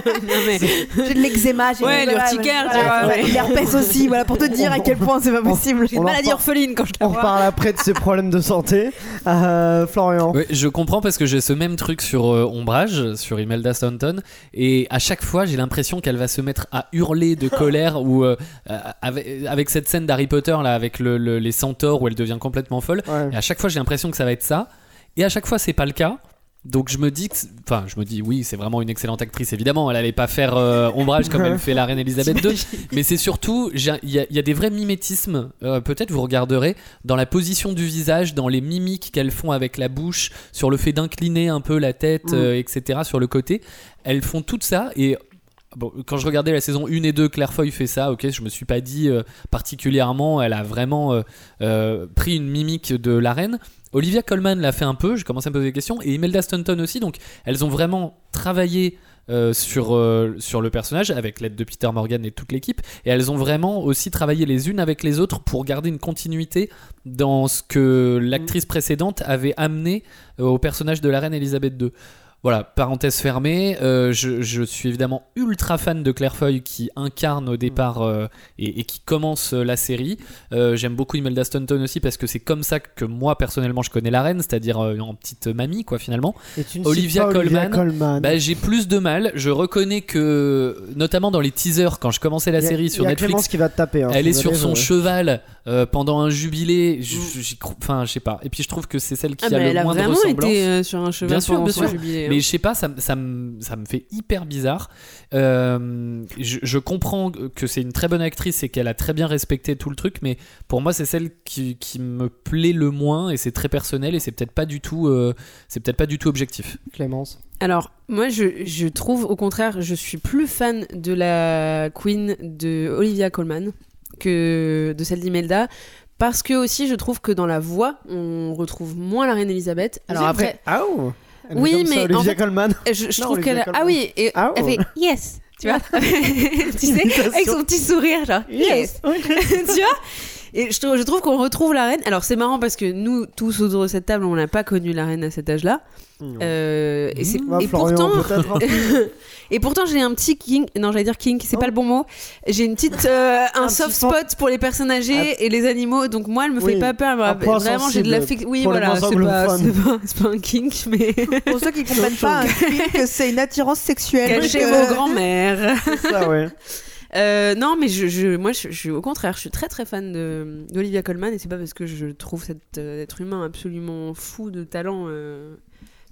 Non, mais- j'ai de l'eczéma, j'ai Ouais, voilà, l'urticaire, voilà, tu vois, voilà, l'herpès aussi, voilà pour te dire à quel point c'est pas possible. J'ai une maladie orpheline quand je la On reparle après de ses problèmes de santé. Euh, Florian. Je comprends parce que j'ai ce même truc sur euh, Ombrage, sur Imelda Staunton, et à chaque fois j'ai l'impression qu'elle va se mettre à hurler de colère ou euh, euh, avec, avec cette scène d'Harry Potter là, avec le- le- les centaures où elle devient complètement folle. Ouais. Et à chaque fois j'ai l'impression que ça va être ça, et à chaque fois c'est pas le cas. Donc je me dis que, enfin je me dis oui c'est vraiment une excellente actrice évidemment elle allait pas faire euh, ombrage comme elle fait la reine Elisabeth II mais c'est surtout il y, a- il y a des vrais mimétismes euh, peut-être vous regarderez dans la position du visage dans les mimiques qu'elles font avec la bouche sur le fait d'incliner un peu la tête Mm. euh, etc sur le côté elles font tout ça et Bon, quand je regardais la saison 1 et 2, Claire Foy fait ça, ok, je me suis pas dit euh, particulièrement, elle a vraiment euh, euh, pris une mimique de la reine. Olivia Colman l'a fait un peu, je commence à me poser des questions, et Imelda Staunton aussi, donc elles ont vraiment travaillé euh, sur, euh, sur le personnage avec l'aide de Peter Morgan et toute l'équipe, et elles ont vraiment aussi travaillé les unes avec les autres pour garder une continuité dans ce que l'actrice précédente avait amené euh, au personnage de la reine Elisabeth II. Voilà, parenthèse fermée. euh, je, je suis évidemment ultra fan de Claire Foy qui incarne au départ euh, et, et qui commence euh, la série. Euh, J'aime beaucoup Imelda Staunton aussi parce que c'est comme ça que moi personnellement je connais la reine, c'est-à-dire en petite mamie quoi finalement. Et tu ne Olivia pas Olivia Colman. Colman. Bah, j'ai plus de mal. Je reconnais que, notamment dans les teasers, quand je commençais la a- série sur y a Netflix, qui va te taper. hein, elle est sur son cheval euh, pendant un jubilé. Mm. j'y crois- Enfin, je sais pas. Et puis je trouve que c'est celle qui Ah, a le elle a moins de vraiment ressemblance. été euh, sur un cheval Bien sûr, pendant bien sûr. jubilé, hein. Mais je sais pas, ça, me- ça, me, ça me fait hyper bizarre. Euh, je, je comprends que c'est une très bonne actrice et qu'elle a très bien respecté tout le truc, mais pour moi, c'est celle qui, qui me plaît le moins et c'est très personnel et c'est peut-être pas du tout, euh, c'est peut-être pas du tout objectif. Clémence. Alors, moi, je, je trouve, au contraire, je suis plus fan de la Queen de Olivia Colman que de celle d'Imelda. Parce que aussi, je trouve que dans la voix, on retrouve moins la reine Elisabeth. Alors après, Ah oh Elle Oui, ça, mais en fait- Colman. je, je Non, trouve qu'elle. Ah oui, et Ah elle oh. fait yes, tu vois Tu sais, avec son petit sourire, genre yes, tu vois et je trouve, je trouve qu'on retrouve la reine. Alors c'est marrant parce que nous tous autour de cette table, on n'a pas connu la reine à cet âge-là. Euh, et, c'est- Ouais, et Florian, pourtant. et pourtant j'ai un petit king. Non, j'allais dire king, c'est pas le bon mot. J'ai une petite, euh, un, Un soft spot pour les personnes âgées et les animaux. Donc moi, elle me Oui, fait pas peur. un point Vraiment, j'ai de la Oui, voilà, c'est pas, un kink, mais Pour ceux qui comprennent pas, un kink, c'est une attirance sexuelle. cachez Donc, euh, vos grands-mères. ça, ouais. Euh, non, mais je, je- moi, je, je suis au contraire, je suis très très fan de- d'Olivia Colman et c'est pas parce que je trouve cet euh, être humain absolument fou de talent, euh,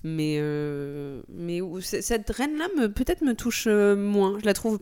mais euh, mais cette reine-là peut-être me touche euh, moins. Je la trouve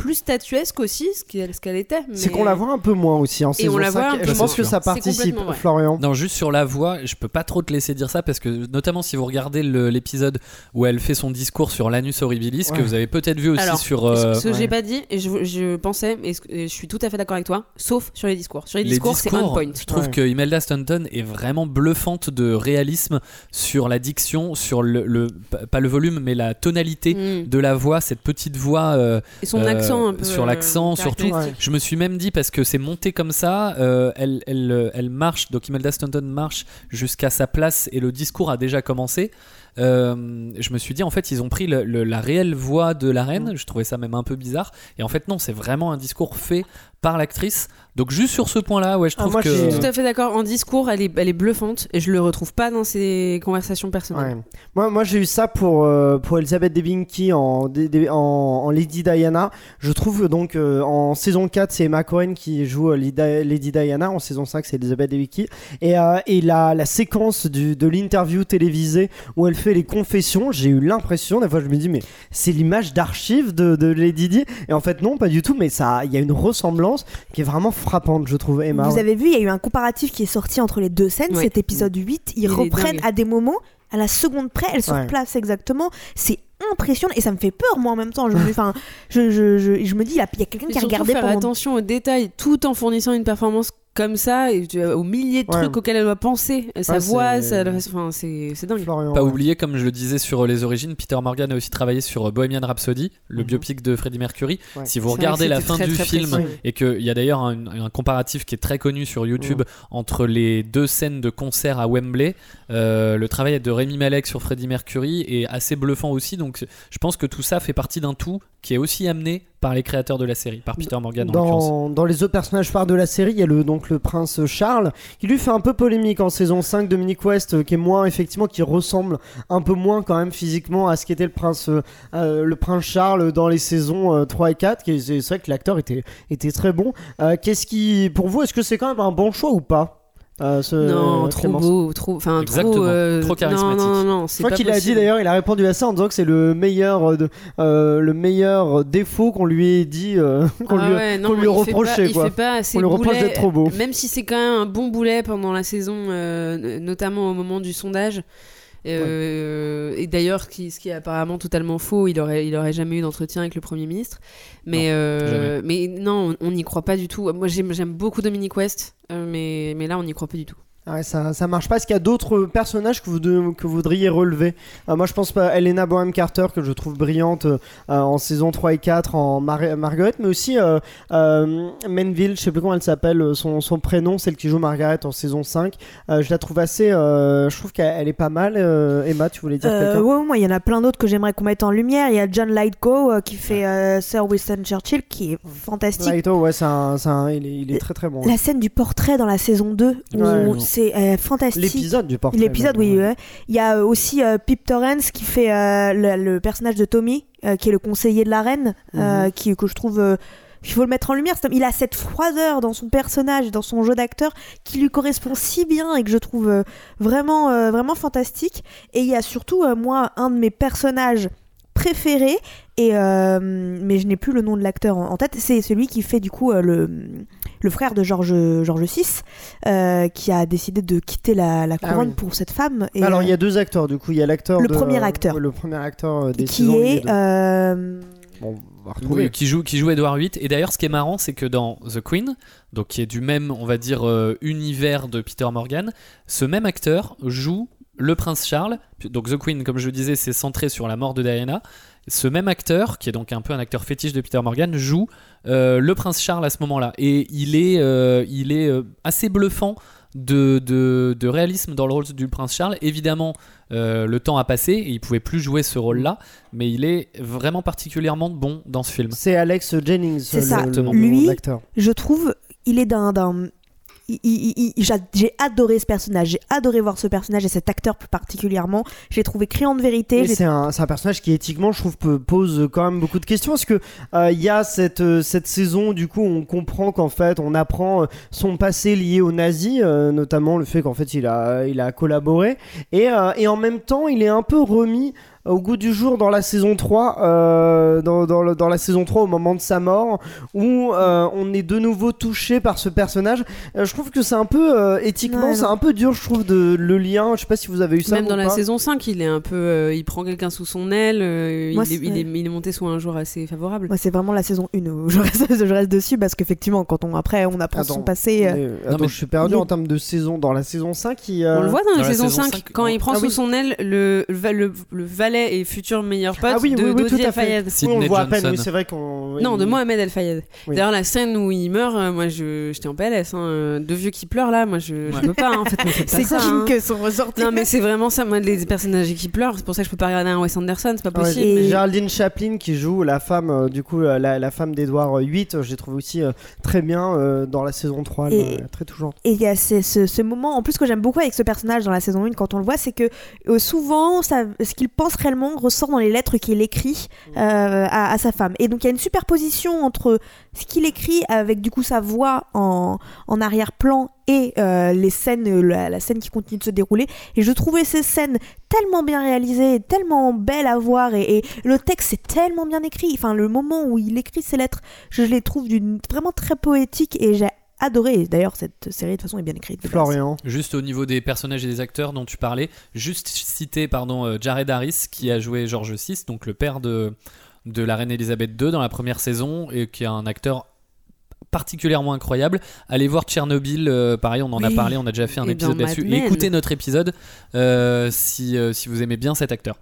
plus statuesque aussi, ce qu'elle ce qu'elle était. C'est qu'on la voit un peu moins aussi en Et saison on la voit 5. un peu Je pense que ça participe. Florian. Non, juste sur la voix, je peux pas trop te laisser dire ça parce que, notamment si vous regardez l'épisode où elle fait son discours sur l'anus horribilis, que vous avez peut-être vu aussi Alors, sur euh, Ce que ouais. j'ai pas dit, et je, je pensais, et je suis tout à fait d'accord avec toi, sauf sur les discours. Sur les, les discours, c'est on point. Je trouve Ouais. que Imelda Staunton est vraiment bluffante de réalisme sur la diction, sur le, le- pas le volume, mais la tonalité Mm. de la voix, cette petite voix. euh, Et son euh, un peu. sur euh, l'accent, surtout. Je me suis même dit parce que c'est monté comme ça, euh, elle, elle, euh, elle marche, donc Imelda Staunton marche jusqu'à sa place et le discours a déjà commencé. Euh, je me suis dit en fait ils ont pris le- le- la réelle voix de la reine, je trouvais ça même un peu bizarre. Et en fait non, c'est vraiment un discours fait par l'actrice. Donc juste sur ce point-là, ouais, je Ah, trouve moi, que Je suis tout à fait d'accord. En discours, elle est, elle est bluffante et je le retrouve pas dans ses conversations personnelles. Ouais. Moi, moi j'ai eu ça pour, euh, pour Elizabeth Debicki en, en, en Lady Diana. Je trouve donc euh, en saison 4, c'est Emma Cohen qui joue euh, Lady Diana. En saison 5, c'est Elizabeth Debicki. Et, euh, et la, la séquence du, de l'interview télévisée où elle fait les confessions, j'ai eu l'impression, des fois je me dis, mais c'est l'image d'archive de, de Lady Di. Et en fait, non, pas du tout, mais ça, il y a une ressemblance qui est vraiment frappante, je trouve, Emma. Vous avez vu, il y a eu un comparatif qui est sorti entre les deux scènes. Ouais. Cet épisode 8, ils Il est reprennent à des moments, à la seconde près, elles se Ouais. replacent exactement. C'est impressionnant et ça me fait peur, moi, en même temps. Je me, enfin, je, je, je, je me dis, il y a, quelqu'un qui a regardé faire pendant attention aux détails tout en fournissant une performance comme ça et tu- aux milliers de Ouais. trucs auxquels elle doit penser. Sa Ouais, voix, c'est- sa- enfin, c'est c'est dingue. Florian, Pas ouais. oublier, comme je le disais sur les origines, Peter Morgan a aussi travaillé sur euh, Bohemian Rhapsody, le Mhm. biopic de Freddie Mercury. Ouais. Si vous C'est vrai regardez que la c'était fin très, du très film, précis. et qu'il y a d'ailleurs un, un comparatif qui est très connu sur YouTube entre les deux scènes de concert à Wembley, euh, le travail de Rémi Malek sur Freddie Mercury est assez bluffant aussi. Donc je pense que tout ça fait partie d'un tout qui est aussi amené par les créateurs de la série, par Peter Morgan en. Dans, dans les autres personnages phares de la série, il y a le, donc le prince Charles, qui lui fait un peu polémique en saison 5, Dominique West, euh, qui est moins, effectivement, qui ressemble un peu moins quand même physiquement à ce qu'était le prince, euh, euh, le prince Charles dans les saisons euh, 3 et 4. qui est- C'est vrai que l'acteur était, était très bon. Qu'est-ce qui, pour vous, est-ce que c'est quand même un bon choix ou pas? Euh, ce- non, euh, trop Clémence beau, trop, enfin trop, euh, trop charismatique. Non, non, non, Je c'est pas qu'il a dit d'ailleurs, il a répondu à ça en disant que c'est le meilleur, euh, de, euh, le meilleur défaut qu'on lui ait dit, euh, qu'on Ah lui, ouais, non, qu'on lui il fait reprochait, pas- quoi. Il fait pas assez On lui reproche boulet, d'être trop beau. Même si c'est quand même un bon boulet pendant la saison, euh, notamment au moment du sondage. Euh, Et d'ailleurs, qui- ce qui est apparemment totalement faux, il aurait, il aurait jamais eu d'entretien avec le Premier ministre. Mais, euh, mais non, on- on n'y croit pas du tout. Moi, j'aime beaucoup Dominique West, euh, mais, mais là, on n'y croit pas du tout. Ah ouais, ça, ça marche pas. Est-ce qu'il y a d'autres personnages que vous, de- que vous voudriez relever? Euh, Moi, je pense pas à Elena Bonham Carter, que je trouve brillante euh, en saison 3 et 4 en Mar- Margaret, mais aussi euh, euh, Manville, je sais plus comment elle s'appelle, son, son prénom, celle qui joue Margaret en saison 5. Euh, je la trouve assez. je trouve qu'elle elle est pas mal. Emma, tu voulais dire Euh, quelqu'un? ouais, moi, il y en a plein d'autres que j'aimerais qu'on mette en lumière. Il y a John euh, qui fait Sir Winston Churchill, qui est fantastique. Laito, ouais, un, un- il, est, il est très très bon. La scène du portrait dans la saison 2, où Ouais. C'est euh, fantastique. L'épisode du portrait. L'épisode, oui. ouais. Il y a euh, aussi euh, Pip Torrens qui fait le, le personnage de Tommy, qui est le conseiller de la reine, Mhm. qui, que je trouve. il faut le mettre en lumière. Il a cette froideur dans son personnage, dans son jeu d'acteur, qui lui correspond si bien et que je trouve vraiment, vraiment fantastique. Et il y a surtout, moi, un de mes personnages préférés, et, euh, mais je n'ai plus le nom de l'acteur en, en tête, c'est celui qui fait du coup euh, le, le frère de George, George VI, euh, qui a décidé de quitter la, la Ah couronne oui. pour cette femme. Et, Alors, il y a deux acteurs, du coup. Il y a l'acteur. Le de- premier acteur. Le premier acteur des qui est. Bon. Oui, qui joue qui joue Edward VIII et d'ailleurs ce qui est marrant c'est que dans The Queen donc qui est du même on va dire euh, univers de Peter Morgan ce même acteur joue le prince Charles donc The Queen comme je le disais c'est centré sur la mort de Diana ce même acteur qui est donc un peu un acteur fétiche de Peter Morgan joue euh, le prince Charles à ce moment-là et il est euh, il est euh, assez bluffant de, de, de réalisme dans le rôle du prince Charles. Évidemment, euh, le temps a passé et il pouvait plus jouer ce rôle-là, mais il est vraiment particulièrement bon dans ce film. C'est Alex Jennings, C'est le- ça. le, nom Lui, je trouve, il est d'un. J'ai adoré ce personnage, j'ai adoré voir ce personnage et cet acteur plus particulièrement. J'ai trouvé criant de vérité. C'est un, personnage qui éthiquement, je trouve, peut- pose quand même beaucoup de questions. Parce que euh, il y a cette, euh, cette saison, du coup, on comprend qu'en fait, on apprend euh, son passé lié aux nazis, euh, notamment le fait qu'en fait, il a, il a collaboré. Et, euh, et en même temps, il est un peu remis au goût du jour dans la saison 3, euh, dans, dans, le- dans la saison 3 au moment de sa mort, où euh, on est de nouveau touché par ce personnage. Euh, je trouve que c'est un peu, euh, éthiquement, Ouais, c'est un peu dur, je trouve, de, le lien. Je sais pas si vous avez eu ça. Même dans la saison 5, il est un peu. euh, il prend quelqu'un sous son aile. euh, Moi, il, est, c'est- il, est, il est monté sous un jour assez favorable. Moi, c'est vraiment la saison 1 où je reste, je reste dessus parce qu'effectivement, quand on après on apprend Attends, son passé. euh, attends, mais je suis perdu en termes de saison. Dans la saison 5, il, euh, On le voit dans, dans la, la saison, saison 5, 5, quand il prend ah sous oui. son aile le, le, le- le valet et futur meilleur pote Ah oui, de oui, oui, d'Audrey tout à fait. El Fayed. oui, on le voit à peine. Johnson. Oui, c'est vrai qu'on. Non, de Mohamed El Fayed. Oui. D'ailleurs, la scène où il meurt, euh, moi, je, j'étais en PLS. Hein, euh, deux vieux qui pleurent là, moi, je, je Ouais. peux pas. hein, en fait, C'est hein. que sont ressortis. Non, mais c'est vraiment ça, moi, les personnages qui pleurent. C'est pour ça que je peux pas regarder un Wes Anderson, c'est pas Ouais, possible. Et- Géraldine Chaplin qui joue la femme, euh, du coup, la, la femme d'Edouard VIII, je l'ai trouvé aussi euh, très bien euh, dans la saison 3, elle, Et- euh, très touchante. Et il y a ce, ce- ce moment, en plus que j'aime beaucoup avec ce personnage dans la saison 1 quand on le voit, c'est que euh, souvent ça, ce qu'il pense ressort dans les lettres qu'il écrit euh, à, à sa femme. Et donc il y a une superposition entre ce qu'il écrit avec du coup sa voix en, en arrière-plan et euh, les scènes, la, la scène qui continue de se dérouler. Et je trouvais ces scènes tellement bien réalisées, tellement belles à voir et, et le texte est tellement bien écrit. Enfin le moment où il écrit ces lettres, je les trouve vraiment très poétique et j'ai adoré. D'ailleurs, cette série de toute façon est bien écrite. Florian. Juste au niveau des personnages et des acteurs dont tu parlais, juste citer pardon, euh, Jared Harris qui a joué George VI, donc le père de, de la reine Elisabeth II dans la première saison, et qui est un acteur particulièrement incroyable. Allez voir Tchernobyl, euh, pareil, on en a parlé, on a déjà fait un Et épisode là-dessus. Et écoutez notre épisode euh, si, euh, si vous aimez bien cet acteur.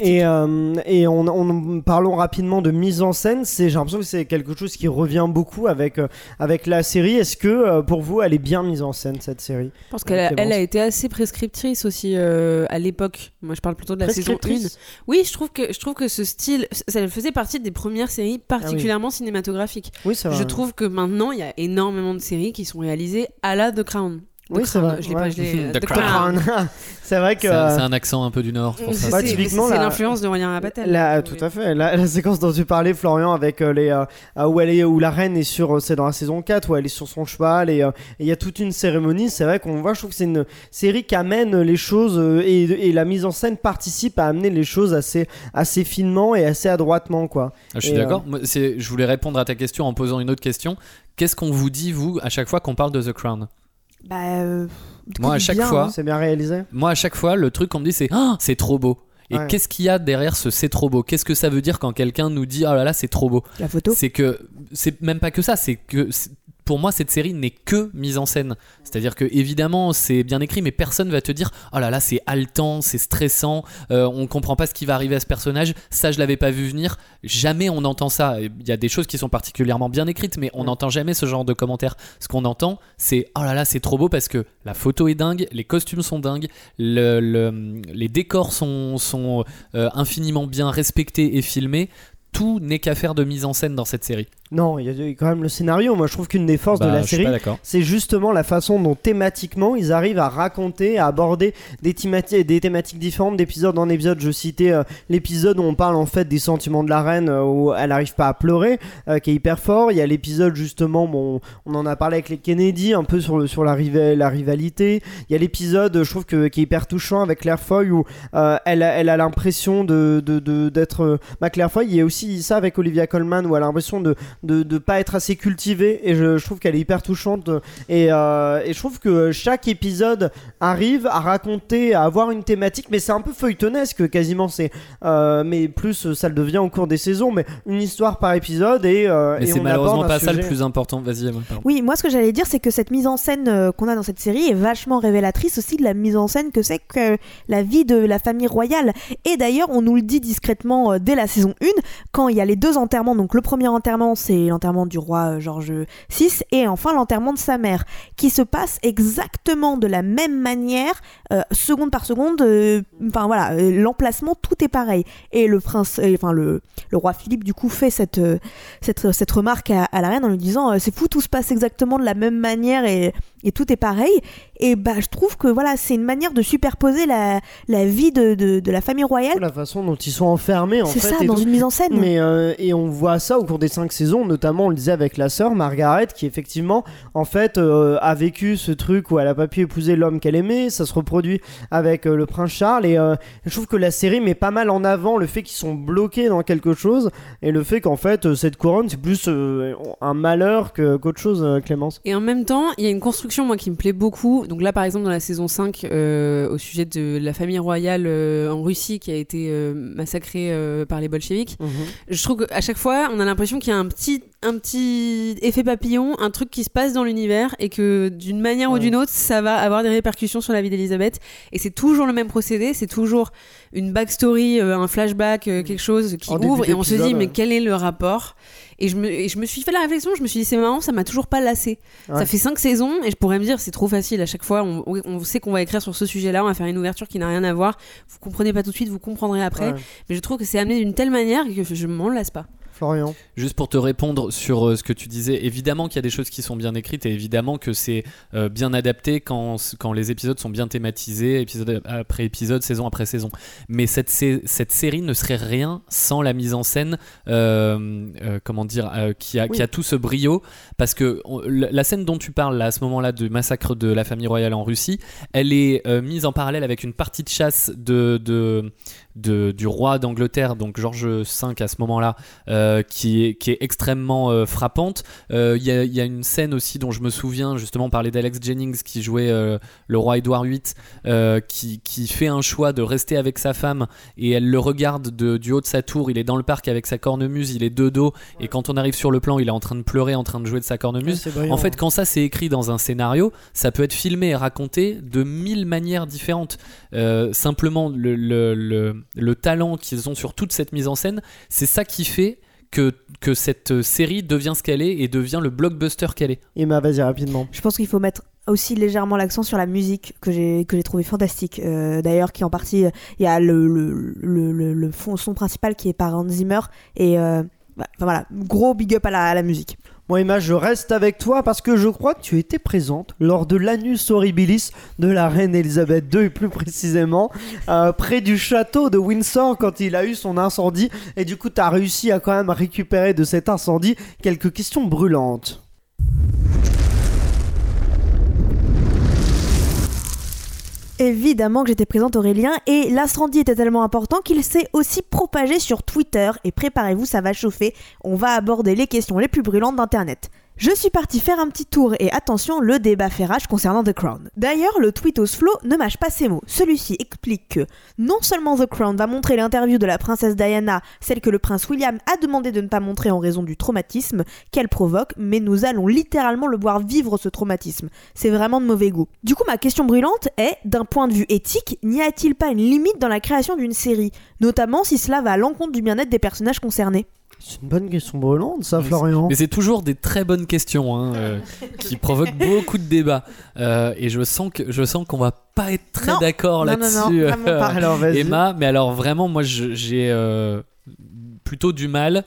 Et, euh, et on, on- parlons rapidement de mise en scène. C'est, j'ai l'impression que c'est quelque chose qui revient beaucoup avec, euh, avec la série. Est-ce que euh, pour vous, elle est bien mise en scène cette série? Je pense qu'elle a, Clémence. elle a été assez prescriptrice aussi à l'époque. Moi, je parle plutôt de la saison 1. Prescriptrice Oui, je trouve que je trouve que ce style, ça faisait partie des premières séries particulièrement cinématographiques. Oui, c'est vrai. Je trouve que maintenant, il y a énormément de séries qui sont réalisées à la The Crown. The Oui, c'est vrai, Je l'ai pas, je l'ai- The The Crown. C'est vrai que C'est un, euh, accent un peu du Nord, c'est pour ça. C'est c'est- typiquement, c'est la- l'influence de Royan Rapatel. La, tout à fait. La, la séquence dont tu parlais, Florian, avec euh, les euh, euh, où elle est, où la reine est sur, euh, c'est dans la saison 4 où elle est sur son cheval et euh, il y a toute une cérémonie. C'est vrai qu'on voit. Je trouve que c'est une série qui amène les choses euh, et, et la mise en scène participe à amener les choses assez assez finement et assez adroitement quoi. Ah, je suis d'accord. Je voulais répondre à ta question en posant une autre question. Qu'est-ce qu'on vous dit, vous, à chaque fois qu'on parle de The Crown? Bah, euh, Moi, à chaque bien, fois- hein. C'est bien réalisé. Moi, à chaque fois, le truc qu'on me dit, c'est Ah, c'est trop beau. Et Ouais. qu'est-ce qu'il y a derrière ce c'est trop beau? Qu'est-ce que ça veut dire quand quelqu'un nous dit Oh là là, c'est trop beau? La photo. C'est que c'est même pas que ça, c'est que c'est- pour moi, cette série n'est que mise en scène. C'est-à-dire que évidemment, c'est bien écrit, mais personne va te dire oh là là, c'est haletant, c'est stressant, euh, on comprend pas ce qui va arriver à ce personnage. Ça, je l'avais pas vu venir. Jamais on entend ça. Il y a des choses qui sont particulièrement bien écrites, mais on n'entend jamais ce genre de commentaires. Ce qu'on entend, c'est oh là là, c'est trop beau parce que la photo est dingue, les costumes sont dingues, le- le- les décors sont, sont euh, infiniment bien respectés et filmés. Tout n'est qu'affaire de mise en scène dans cette série. Non, il y a quand même le scénario. Moi, je trouve qu'une des forces de Bah, la série, c'est justement la façon dont thématiquement ils arrivent à raconter, à aborder des, thémati- des thématiques différentes d'épisode en épisode. Je citais euh, l'épisode où on parle en fait des sentiments de la reine, euh, où elle n'arrive pas à pleurer, euh, qui est hyper fort. Il y a l'épisode justement, bon, on en a parlé avec les Kennedy, un peu sur, le, sur la, riva- la rivalité. Il y a l'épisode, je trouve, que, qui est hyper touchant avec Claire Foy, où elle, a- elle a l'impression de, de, de- d'être... euh, bah, Claire Foy, il y a aussi ça avec Olivia Colman, où elle a l'impression de de ne pas être assez cultivée et je, je trouve qu'elle est hyper touchante et, euh, et je trouve que chaque épisode arrive à raconter à avoir une thématique mais c'est un peu feuilletonesque quasiment c'est euh, mais plus ça le devient au cours des saisons mais une histoire par épisode et, euh, et c'est malheureusement pas ça le plus important. Vas-y. Oui, moi ce que j'allais dire, c'est que cette mise en scène qu'on a dans cette série est vachement révélatrice aussi de la mise en scène que c'est que la vie de la famille royale. Et d'ailleurs, on nous le dit discrètement dès la saison 1, quand il y a les deux enterrements. Donc le premier enterrement, c'est l'enterrement du roi euh, George VI, et enfin l'enterrement de sa mère, qui se passe exactement de la même manière, euh, seconde par seconde. euh, Enfin voilà, l'emplacement, tout est pareil. Et le prince, enfin le, le roi Philippe, du coup, fait cette, cette, cette remarque à, à la reine en lui disant c'est fou tout se passe exactement de la même manière et, et tout est pareil et bah je trouve que voilà c'est une manière de superposer la, la vie de, de, de la famille royale la façon dont ils sont enfermés en c'est fait ça et dans tout. une mise en scène Mais euh, et on voit ça au cours des cinq saisons, notamment on le disait avec la sœur Margaret, qui effectivement en fait euh, a vécu ce truc où elle a pas pu épouser l'homme qu'elle aimait. Ça se reproduit avec euh, le prince Charles et euh, je trouve que la série met pas mal en avant le fait qu'ils sont bloqués dans quelque chose et le fait qu'en fait euh, cette couronne c'est plus euh, un malheur que qu'autre chose, euh, Clémence. Et en même temps, il y a une construction, moi, qui me plaît beaucoup. Donc là, par exemple, dans la saison 5, euh, au sujet de la famille royale euh, en Russie qui a été euh, massacrée euh, par les bolcheviks, je trouve qu'à chaque fois, on a l'impression qu'il y a un petit, un petit effet papillon, un truc qui se passe dans l'univers et que d'une manière ou d'une autre, ça va avoir des répercussions sur la vie d'Elisabeth. Et c'est toujours le même procédé, c'est toujours une backstory, un flashback, euh, quelque chose qui En début ouvre et on se dit, mais quel est le rapport? Et je, me, et je me suis fait la réflexion, je me suis dit, c'est marrant, ça m'a toujours pas lassé. Ouais. Ça fait cinq saisons et je pourrais me dire, c'est trop facile à chaque fois. On, sait qu'on va écrire sur ce sujet-là, on va faire une ouverture qui n'a rien à voir. Vous comprenez pas tout de suite, vous comprendrez après. Ouais. Mais je trouve que c'est amené d'une telle manière que je m'en lasse pas. Florian. Juste pour te répondre sur euh, ce que tu disais, évidemment qu'il y a des choses qui sont bien écrites et évidemment que c'est euh, bien adapté quand, quand les épisodes sont bien thématisés, épisode après épisode, saison après saison. Mais cette, cette série ne serait rien sans la mise en scène, euh, euh, comment dire, euh, qui, a, Oui. qui a tout ce brio. Parce que on- la scène dont tu parles là, à ce moment-là du massacre de la famille royale en Russie, elle est mise en parallèle avec une partie de chasse de, de, de- du roi d'Angleterre, donc George V à ce moment-là, euh, qui, est, qui est extrêmement euh, frappante. Euh, Il y, a, il y a une scène aussi dont je me souviens, justement, parlait d'Alex Jennings qui jouait euh, le roi Édouard VIII, euh, qui, qui fait un choix de rester avec sa femme et elle le regarde de- du haut de sa tour. Il est dans le parc avec sa cornemuse, il est de dos, et quand on arrive sur le plan, il est en train de pleurer, en train de jouer de sa cornemuse. En fait, quand ça c'est écrit dans un scénario, ça peut être filmé et raconté de mille manières différentes. Euh, simplement, le, le- le- le talent qu'ils ont sur toute cette mise en scène, c'est ça qui fait que, que cette série devient ce qu'elle est et devient le blockbuster qu'elle est. Emma, vas-y rapidement. Je pense qu'il faut mettre aussi légèrement l'accent sur la musique que j'ai que j'ai trouvé fantastique. Euh, D'ailleurs, qui en partie, il y a le, le, le, le- le fond, son principal qui est par Hans Zimmer et euh, bah, enfin, voilà, gros big up à la, à la musique. Moi Emma, je reste avec toi parce que je crois que tu étais présente lors de l'anus horribilis de la reine Elisabeth II plus précisément euh, près du château de Windsor quand il a eu son incendie et du coup tu as réussi à quand même récupérer de cet incendie quelques questions brûlantes. Évidemment que j'étais présente Aurélien et l'incendie était tellement important qu'il s'est aussi propagé sur Twitter et préparez-vous ça va chauffer, on va aborder les questions les plus brûlantes d'internet. Je suis parti faire un petit tour et attention, le débat fait rage concernant The Crown. D'ailleurs, le tweet au ne mâche pas ses mots. Celui-ci explique que non seulement The Crown va montrer l'interview de la princesse Diana, celle que le prince William a demandé de ne pas montrer en raison du traumatisme qu'elle provoque, mais nous allons littéralement le voir vivre ce traumatisme. C'est vraiment de mauvais goût. Du coup, ma question brûlante est, d'un point de vue éthique, n'y a-t-il pas une limite dans la création d'une série, notamment si cela va à l'encontre du bien-être des personnages concernés C'est une bonne question brûlante, ça, Florian. Mais c'est toujours des très bonnes questions hein, euh, qui provoquent beaucoup de débats. Euh, et je sens que je sens qu'on va pas être très Non. d'accord Non, non, non, là-dessus, vas-y. Emma. Mais alors vraiment, moi, je- j'ai euh, plutôt du mal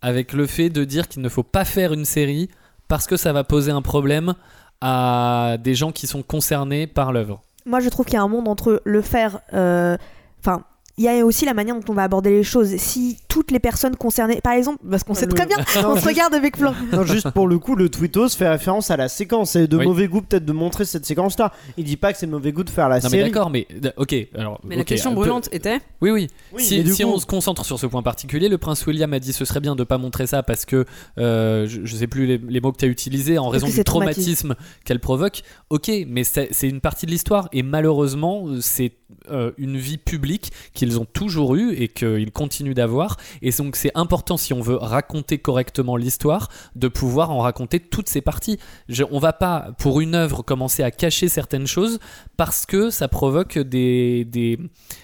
avec le fait de dire qu'il ne faut pas faire une série parce que ça va poser un problème à des gens qui sont concernés par l'œuvre. Moi, je trouve qu'il y a un monde entre le faire. euh, Enfin. il y a aussi la manière dont on va aborder les choses. Si toutes les personnes concernées, par exemple, parce qu'on sait Le- très bien, Non, on se regarde avec Florent. Non, juste pour le coup, le tweetos fait référence à la séquence. C'est de Oui. mauvais goût peut-être de montrer cette séquence-là. Il dit pas que c'est de mauvais goût de faire la Non mais série. d'accord, mais ok. Alors, Mais la question peu- brûlante était Oui, oui. Oui, si coup- on se concentre sur ce point particulier, le prince William a dit ce serait bien de pas montrer ça parce que euh, je, je sais plus les, les mots que tu as utilisés en raison du traumatisme qu'elle provoque. Ok, mais c'est c'est une partie de l'histoire et malheureusement c'est euh, une vie publique qu'ils ont toujours eue et qu'ils continuent d'avoir. Et donc c'est important si on veut raconter correctement l'histoire de pouvoir en raconter toutes ces parties. Je- on va pas pour une œuvre commencer à cacher certaines choses parce que ça provoque des, des,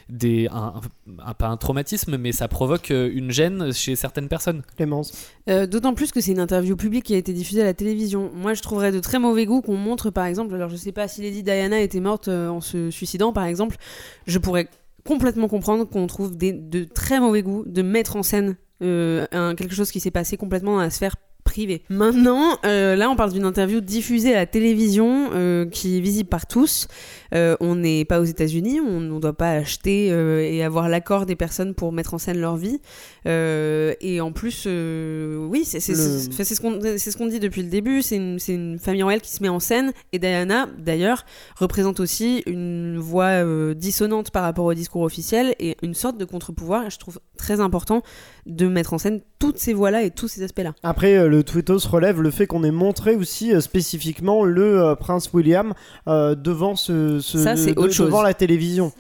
des un, un- pas un traumatisme, mais ça provoque euh, une gêne chez certaines personnes. Clémence. Euh, D'autant plus que c'est une interview publique qui a été diffusée à la télévision. Moi, je trouverais de très mauvais goût qu'on montre, par exemple, alors je sais pas si Lady Diana était morte euh, en se suicidant, par exemple, je pourrais complètement comprendre qu'on trouve des, de très mauvais goût de mettre en scène euh, un, quelque chose qui s'est passé complètement dans la sphère privée. Maintenant, euh, là, on parle d'une interview diffusée à la télévision euh, qui est visible par tous. Euh, on n'est pas aux États-Unis, on ne doit pas acheter euh, et avoir l'accord des personnes pour mettre en scène leur vie. Euh, et en plus, oui, c'est Le- ce qu'on ce dit depuis le début. C'est une, une famille royale qui se met en scène. Et Diana, d'ailleurs, représente aussi une voix dissonante par rapport au discours officiel et une sorte de contre-pouvoir. Je trouve très important de mettre en scène toutes ces voix-là et tous ces aspects-là. Après, le tweetos relève le fait qu'on ait montré aussi spécifiquement le prince William devant ce, Ça, c'est de- autre chose. devant la télévision.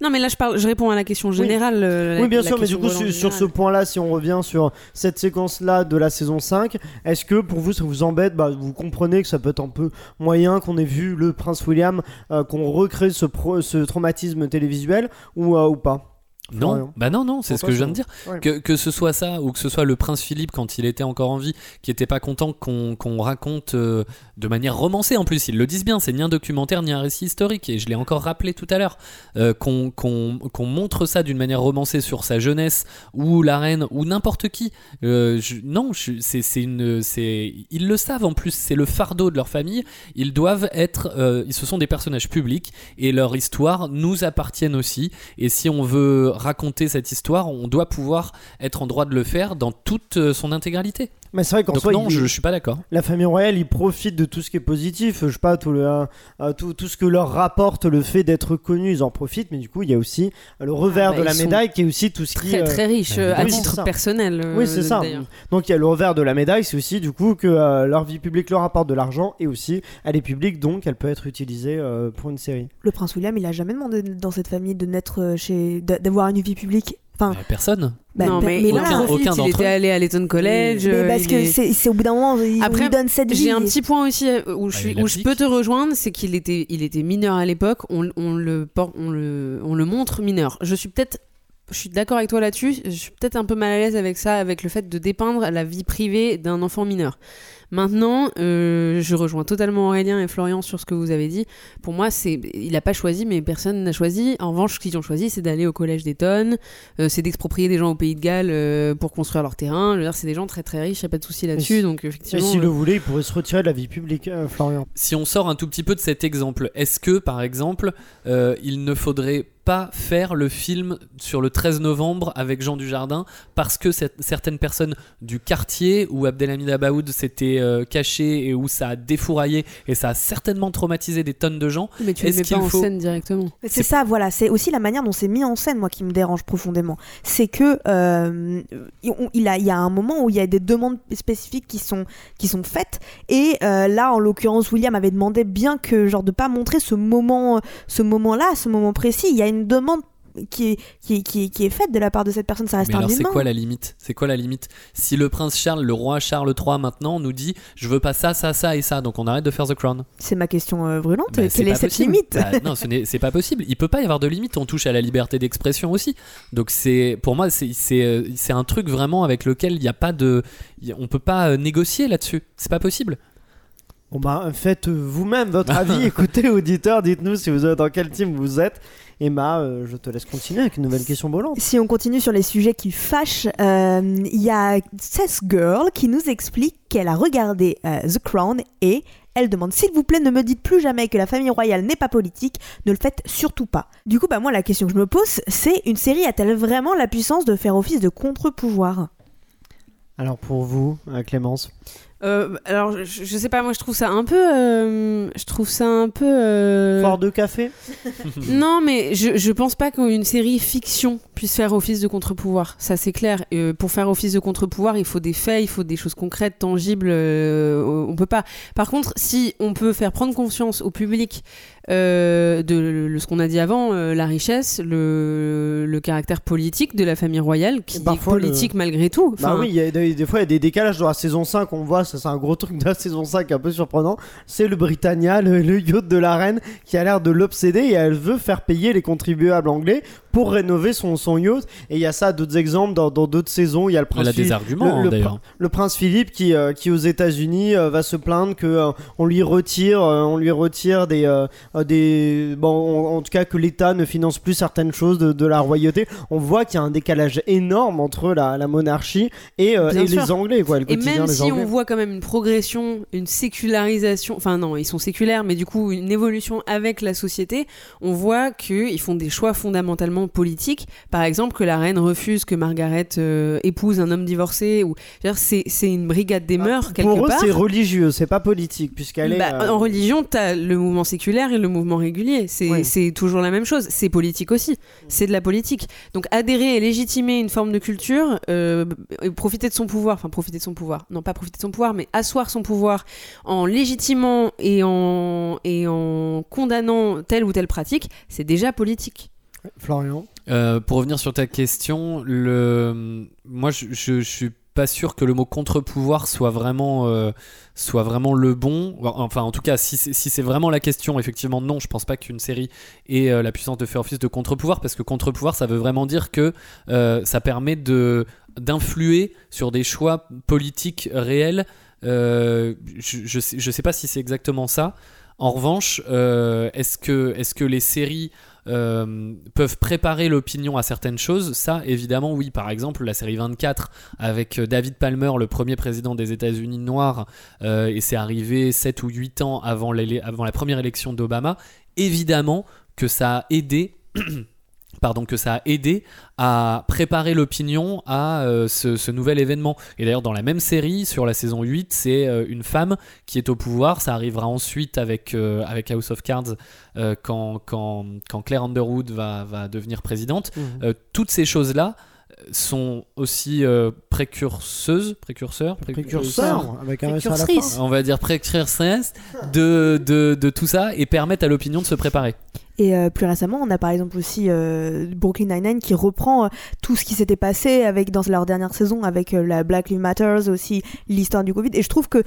Non, mais là, je, parle, je réponds à la question générale. euh, la- oui, bien la sûr, mais du coup, sur, sur ce point-là, si on revient sur cette séquence-là de la saison 5, est-ce que pour vous, ça vous embête bah, Vous comprenez que ça peut être un peu moyen qu'on ait vu le prince William, euh, qu'on recrée ce, pro- ce traumatisme télévisuel ou, euh, ou pas? Non, Florian. bah non, non, c'est ce que je viens de dire. Ouais. Que, que ce soit ça ou que ce soit le prince Philippe quand il était encore en vie, qui était pas content qu'on raconte euh, de manière romancée en plus, ils le disent bien, c'est ni un documentaire ni un récit historique, et je l'ai encore rappelé tout à l'heure, euh, qu'on montre ça d'une manière romancée sur sa jeunesse ou la reine ou n'importe qui. Euh, je- non, c'est c'est une, c'est ils le savent en plus, c'est le fardeau de leur famille. Ils doivent être, ce sont des personnages publics et leur histoire nous appartiennent aussi. Et si on veut raconter cette histoire, on doit pouvoir être en droit de le faire dans toute euh, son intégralité. Mais c'est vrai qu'en Donc soi, non, il- je, je suis pas d'accord. la famille royale, ils profitent de tout ce qui est positif. Je sais pas, tout, le, euh, euh, tout, tout ce que leur rapporte le fait d'être connus, ils en profitent. Mais du coup, il y a aussi le revers bah, de la ils sont médaille qui est aussi tout ce qui. Très, euh, très riche, euh, à oui, c'est titre ça. personnel. euh, Oui, c'est ça. d'ailleurs. Donc il y a le revers de la médaille, c'est aussi du coup que euh, leur vie publique leur apporte de l'argent et aussi elle est publique, donc elle peut être utilisée euh, pour une série. Le prince William, il a jamais demandé dans cette famille de naître euh, chez, d'a- d'avoir une vie publique. Enfin, Euh, personne. bah, non, bah, mais, mais aucun, voilà. aucun aucun il était eux. allé à l'Eton College. Mais euh, parce que est- c'est au bout d'un moment, il, Après, lui donne cette vie. J'ai un petit point aussi euh, où je, suis, il où je abdique. peux te rejoindre, c'est qu'il était, il était mineur à l'époque. On, on le, por- on, le, on le montre mineur. Je suis peut-être, je suis d'accord avec toi là-dessus. Je suis peut-être un peu mal à l'aise avec ça, avec le fait de dépeindre la vie privée d'un enfant mineur. Maintenant, euh, je rejoins totalement Aurélien et Florian sur ce que vous avez dit. Pour moi, c'est, il n'a pas choisi, mais personne n'a choisi. En revanche, ce qu'ils ont choisi, c'est d'aller au collège d'Eton, euh, c'est d'exproprier des gens au Pays de Galles euh, pour construire leur terrain. Je c'est des gens très très riches, y a pas de souci Et là-dessus. Donc Et effectivement, s'il euh, le voulait, il pourrait se retirer de la vie publique, euh, Florian. Si on sort un tout petit peu de cet exemple, est-ce que par exemple, euh, il ne faudrait pas faire le film sur le 13 novembre avec Jean Dujardin parce que cette- certaines personnes du quartier où Abdelhamid Abaoud s'était euh, caché et où ça a défouraillé et ça a certainement traumatisé des tonnes de gens. Mais tu le Est-ce mets pas en faut- scène directement? C'est ça, voilà. C'est aussi la manière dont c'est mis en scène, moi, qui me dérange profondément. C'est que euh, il, a, il y a un moment où il y a des demandes spécifiques qui sont, qui sont faites. Et euh, là, en l'occurrence, William avait demandé bien que, genre, de pas montrer ce moment, ce moment-là, ce moment précis. Il y a une demande qui est, qui est, qui est, qui est faite de la part de cette personne. Ça reste Mais un alors c'est quoi la limite? C'est quoi la limite? Si le prince Charles, le roi Charles III maintenant nous dit je veux pas ça, ça, ça et ça, donc on arrête de faire The Crown. C'est ma question euh, brûlante. Bah, Quelle est cette possible. limite? Bah, Non, ce n'est- c'est pas possible. Il peut pas y avoir de limite. On touche à la liberté d'expression aussi. Donc c'est, pour moi, c'est, c'est, euh, c'est un truc vraiment avec lequel il n'y a pas de, on peut pas euh, négocier là-dessus. C'est pas possible. Bon bah faites vous-même votre avis, écoutez auditeurs, dites-nous si vous êtes dans quel team vous êtes. Emma, euh, je te laisse continuer avec une nouvelle question volante. Si on continue sur les sujets qui fâchent, euh, il y a Cess Girl qui nous explique qu'elle a regardé euh, The Crown et elle demande s'il vous plaît ne me dites plus jamais que la famille royale n'est pas politique, ne le faites surtout pas. Du coup, bah moi la question que je me pose, c'est une série a-t-elle vraiment la puissance de faire office de contre-pouvoir? Alors pour vous, Clémence Euh, alors, je, je sais pas, moi je trouve ça un peu. euh, je trouve ça un peu. euh, Fort de café Non, mais je, je pense pas qu'une série fiction puisse faire office de contre-pouvoir. Ça, c'est clair. Euh, pour faire office de contre-pouvoir, il faut des faits, il faut des choses concrètes, tangibles. on peut pas. Par contre, si on peut faire prendre conscience au public euh, de le- ce qu'on a dit avant, euh, la richesse, le, le caractère politique de la famille royale, qui est politique malgré tout. Bah Enfin, oui, il y a des, des fois il y a des décalages dans la saison 5, on voit, ça c'est un gros truc de la saison 5 un peu surprenant. C'est le Britannia, le, le yacht de la reine, qui a l'air de l'obséder et elle veut faire payer les contribuables anglais pour rénover son, son yacht. Et il y a ça, d'autres exemples dans d'autres saisons. Il y a le Elle prince, a des Philippe, arguments le- le d'ailleurs. le prince Philippe qui, euh, qui aux États-Unis euh, va se plaindre que euh, on lui retire, euh, on lui retire des, des, bon, en, en tout cas que l'État ne finance plus certaines choses de, de la royauté. On voit qu'il y a un décalage énorme entre la, la monarchie et, euh, et les Anglais, quoi, le Et même si Anglais. on voit quand même une progression, une sécularisation, enfin non, ils sont séculaires, mais du coup une évolution avec la société, on voit qu'ils font des choix fondamentalement politiques. Par exemple, que la reine refuse que Margaret euh, épouse un homme divorcé, ou c'est une brigade des mœurs quelque Bah, Pour eux, part. c'est religieux, c'est pas politique, puisqu'elle est. Bah, euh, En religion, t'as le mouvement séculaire et le mouvement régulier. C'est Oui. toujours la même chose. C'est politique aussi. C'est de la politique. Donc adhérer et légitimer une forme de culture, euh, profiter de son pouvoir, enfin profiter de son pouvoir, non pas profiter de son pouvoir, mais asseoir son pouvoir en légitimant et en, et en condamnant telle ou telle pratique, c'est déjà politique. Florian? Euh, pour revenir sur ta question, le... moi je, je, je suis pas sûr que le mot contre-pouvoir soit vraiment, euh, soit vraiment le bon. Enfin, en tout cas, si c'est si c'est vraiment la question, effectivement, non, je pense pas qu'une série ait euh, la puissance de faire office de contre-pouvoir, parce que contre-pouvoir, ça veut vraiment dire que euh, ça permet de d'influer sur des choix politiques réels. Je, je, sais, sais pas si c'est exactement ça. En revanche, est-ce que, est que les séries euh, peuvent préparer l'opinion à certaines choses Ça, évidemment, oui. Par exemple, la série 24 avec euh, David Palmer, le premier président des États-Unis noir, euh, et c'est arrivé 7 ou 8 ans avant, avant la première élection d'Obama. Évidemment que ça a aidé. Pardon, que ça a aidé à préparer l'opinion à euh, ce, ce nouvel événement. Et d'ailleurs, dans la même série, sur la saison 8, c'est euh, une femme qui est au pouvoir. Ça arrivera ensuite avec, euh, avec House of Cards quand, quand, quand Claire Underwood va, va devenir présidente. Euh, toutes ces choses-là sont aussi euh, précurseuses, précurseurs, Précurseur, avec un S à la fin. Précurtrice. on va dire précurseuses de, de, de tout ça et permettent à l'opinion de se préparer. Et euh, plus récemment, on a par exemple aussi euh, Brooklyn Nine-Nine qui reprend euh, tout ce qui s'était passé avec dans leur dernière saison avec euh, la Black Lives Matters, aussi l'histoire du Covid. Et je trouve que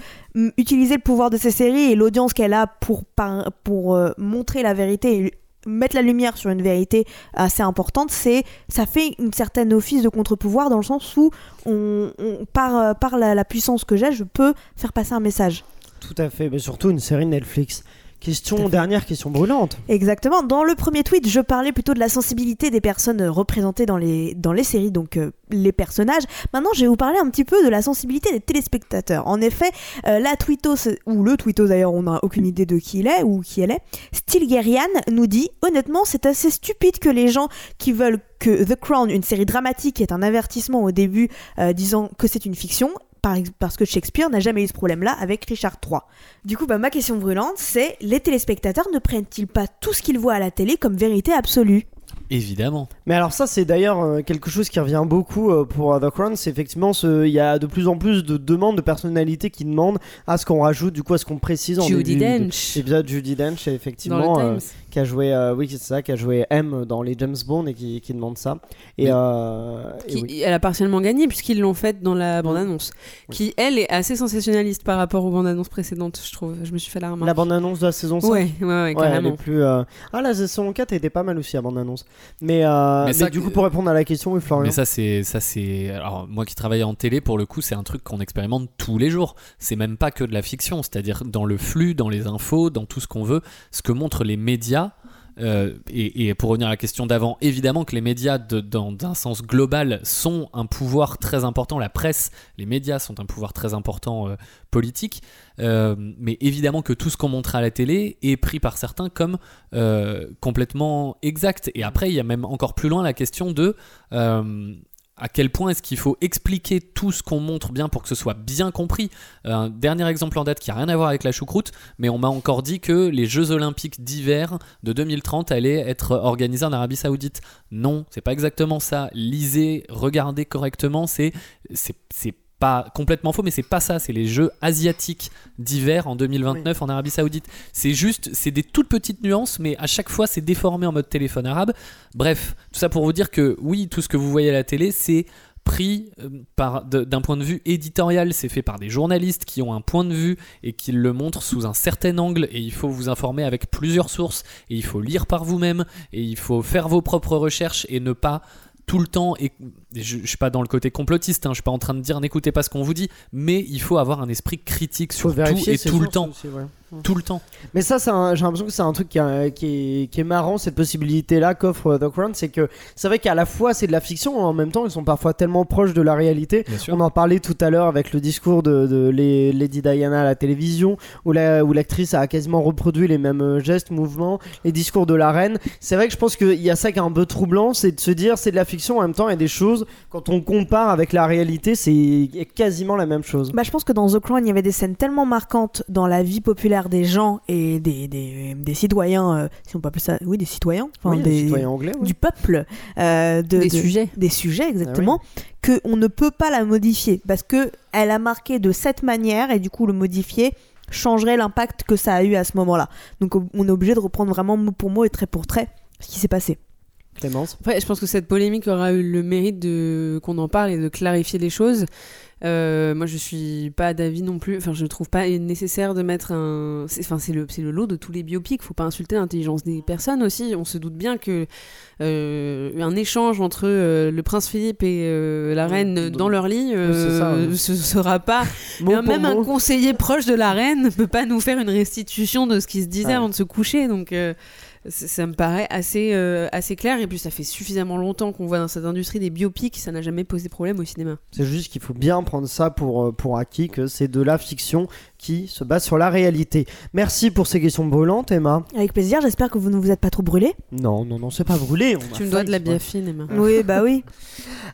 utiliser le pouvoir de ces séries et l'audience qu'elle a pour, par- pour euh, montrer la vérité et mettre la lumière sur une vérité assez importante, c'est ça fait une certaine office de contre-pouvoir dans le sens où on, par, euh, la puissance que j'ai, je peux faire passer un message. Tout à fait, mais surtout une série Netflix Question, dernière question brûlante. Exactement. Dans le premier tweet, je parlais plutôt de la sensibilité des personnes représentées dans les, dans les séries, donc euh, les personnages. Maintenant, je vais vous parler un petit peu de la sensibilité des téléspectateurs. En effet, euh, la tweetos, ou le tweetos d'ailleurs, on n'a aucune idée de qui il est ou qui elle est, Stilgerian nous dit Honnêtement, c'est assez stupide que les gens qui veulent que The Crown, une série dramatique, est un avertissement au début euh, disant que c'est une fiction, parce que Shakespeare n'a jamais eu ce problème-là avec Richard III. Du coup, bah, ma question brûlante, c'est les téléspectateurs ne prennent-ils pas tout ce qu'ils voient à la télé comme vérité absolue? Évidemment. Mais alors ça c'est d'ailleurs euh, quelque chose qui revient beaucoup euh, pour The Crown, c'est effectivement ce- il y a de plus en plus de demandes de personnalités qui demandent à ce qu'on rajoute, du coup à ce qu'on précise en début de- Dench Judy Dench dans effectivement le euh, Times. Qui a joué euh, oui c'est ça qui a joué M dans les James Bond et qui, qui demande ça et, euh, et Qui- oui. Elle a partiellement gagné puisqu'ils l'ont faite dans la bande-annonce, Oui. qui elle est assez sensationnaliste par rapport aux bandes-annonces précédentes, je trouve. Je me suis fait la remarque. la bande annonce de la saison 5 Ouais, ouais, ouais, Ouais, elle carrément. est plus. euh, Ah, la saison 4 était pas mal aussi à bande-annonce. Mais, euh, Mais mais ça du coup, pour répondre à la question, oui, Florian. Mais ça, c'est, ça, c'est. Alors, moi qui travaille en télé, pour le coup, c'est un truc qu'on expérimente tous les jours. C'est même pas que de la fiction, c'est-à-dire dans le flux, dans les infos, dans tout ce qu'on veut, ce que montrent les médias. Euh, et, pour revenir à la question d'avant, évidemment que les médias, dans d'un sens global, sont un pouvoir très important. La presse, les médias sont un pouvoir très important euh, politique. Euh, mais évidemment que tout ce qu'on montre à la télé est pris par certains comme complètement exact. Et après, il y a même encore plus loin la question de à quel point est-ce qu'il faut expliquer tout ce qu'on montre bien pour que ce soit bien compris. Euh, Un dernier exemple en date qui a rien à voir avec la choucroute, mais on m'a encore dit que les Jeux Olympiques d'hiver de 2030 allaient être organisés en Arabie Saoudite. Non, c'est pas exactement ça. Lisez, regardez correctement, c'est c'est c'est pas complètement faux, mais c'est pas ça. C'est les Jeux asiatiques d'hiver en 2029 en Arabie Saoudite. C'est juste, c'est des toutes petites nuances, mais à chaque fois c'est déformé en mode téléphone arabe. Bref, tout ça pour vous dire que oui, tout ce que vous voyez à la télé, c'est pris euh, par d'un point de vue éditorial, c'est fait par des journalistes qui ont un point de vue et qui le montrent sous un certain angle et il faut vous informer avec plusieurs sources et il faut lire par vous-même et il faut faire vos propres recherches et ne pas tout le temps, et je, je suis pas dans le côté complotiste, hein, je suis pas en train de dire n'écoutez pas ce qu'on vous dit, mais il faut avoir un esprit critique sur tout et tout le temps, aussi, ouais. Tout le temps. Mais ça, j'ai l'impression que c'est un truc qui, est- qui est, qui est marrant, cette possibilité-là qu'offre The Crown. C'est que c'est vrai qu'à la fois c'est de la fiction, en même temps ils sont parfois tellement proches de la réalité. On en parlait tout à l'heure avec le discours de, de les- Lady Diana à la télévision, où la- où l'actrice a quasiment reproduit les mêmes euh, gestes, mouvements, les discours de la reine. C'est vrai que je pense qu'il y a ça qui est un peu troublant, c'est de se dire c'est de la fiction, en même temps il y a des choses, quand on compare avec la réalité, c'est quasiment la même chose. Bah, je pense que dans The Crown, il y avait des scènes tellement marquantes dans la vie populaire des gens et des, des, des citoyens, euh, si on peut appeler ça, oui, des citoyens, enfin, Oui, des, citoyens anglais. du peuple, euh, de, Des de- sujets. des sujets exactement, que on ne peut pas la modifier parce que elle a marqué de cette manière et du coup le modifier changerait l'impact que ça a eu à ce moment-là. Donc on est obligé de reprendre vraiment mot pour mot et trait pour trait ce qui s'est passé. Clémence? Après, je pense que cette polémique aura eu le mérite de qu'on en parle et de clarifier les choses. Euh, moi, je suis pas d'avis non plus. Enfin, je trouve pas nécessaire de mettre un. Enfin, c'est le, c'est le lot de tous les biopics. Faut pas insulter l'intelligence des personnes aussi. On se doute bien que euh, un échange entre euh, le prince Philippe et euh, la reine dans leur lit, ça, euh, ce sera pas. Même un conseiller proche de la reine ne peut pas nous faire une restitution de ce qui se disait Ouais. avant de se coucher. Donc. Ça ça me paraît assez, euh, assez clair et puis ça fait suffisamment longtemps qu'on voit dans cette industrie des biopics, ça n'a jamais posé problème au cinéma. C'est juste qu'il faut bien prendre ça pour, euh, pour acquis, que c'est de la fiction qui se base sur la réalité. Merci pour ces questions brûlantes, Emma. Avec plaisir, j'espère que vous ne vous êtes pas trop brûlé. Non, non, non, c'est pas brûlé. on Tu me dois de la biafine, Emma. Oui, bah oui.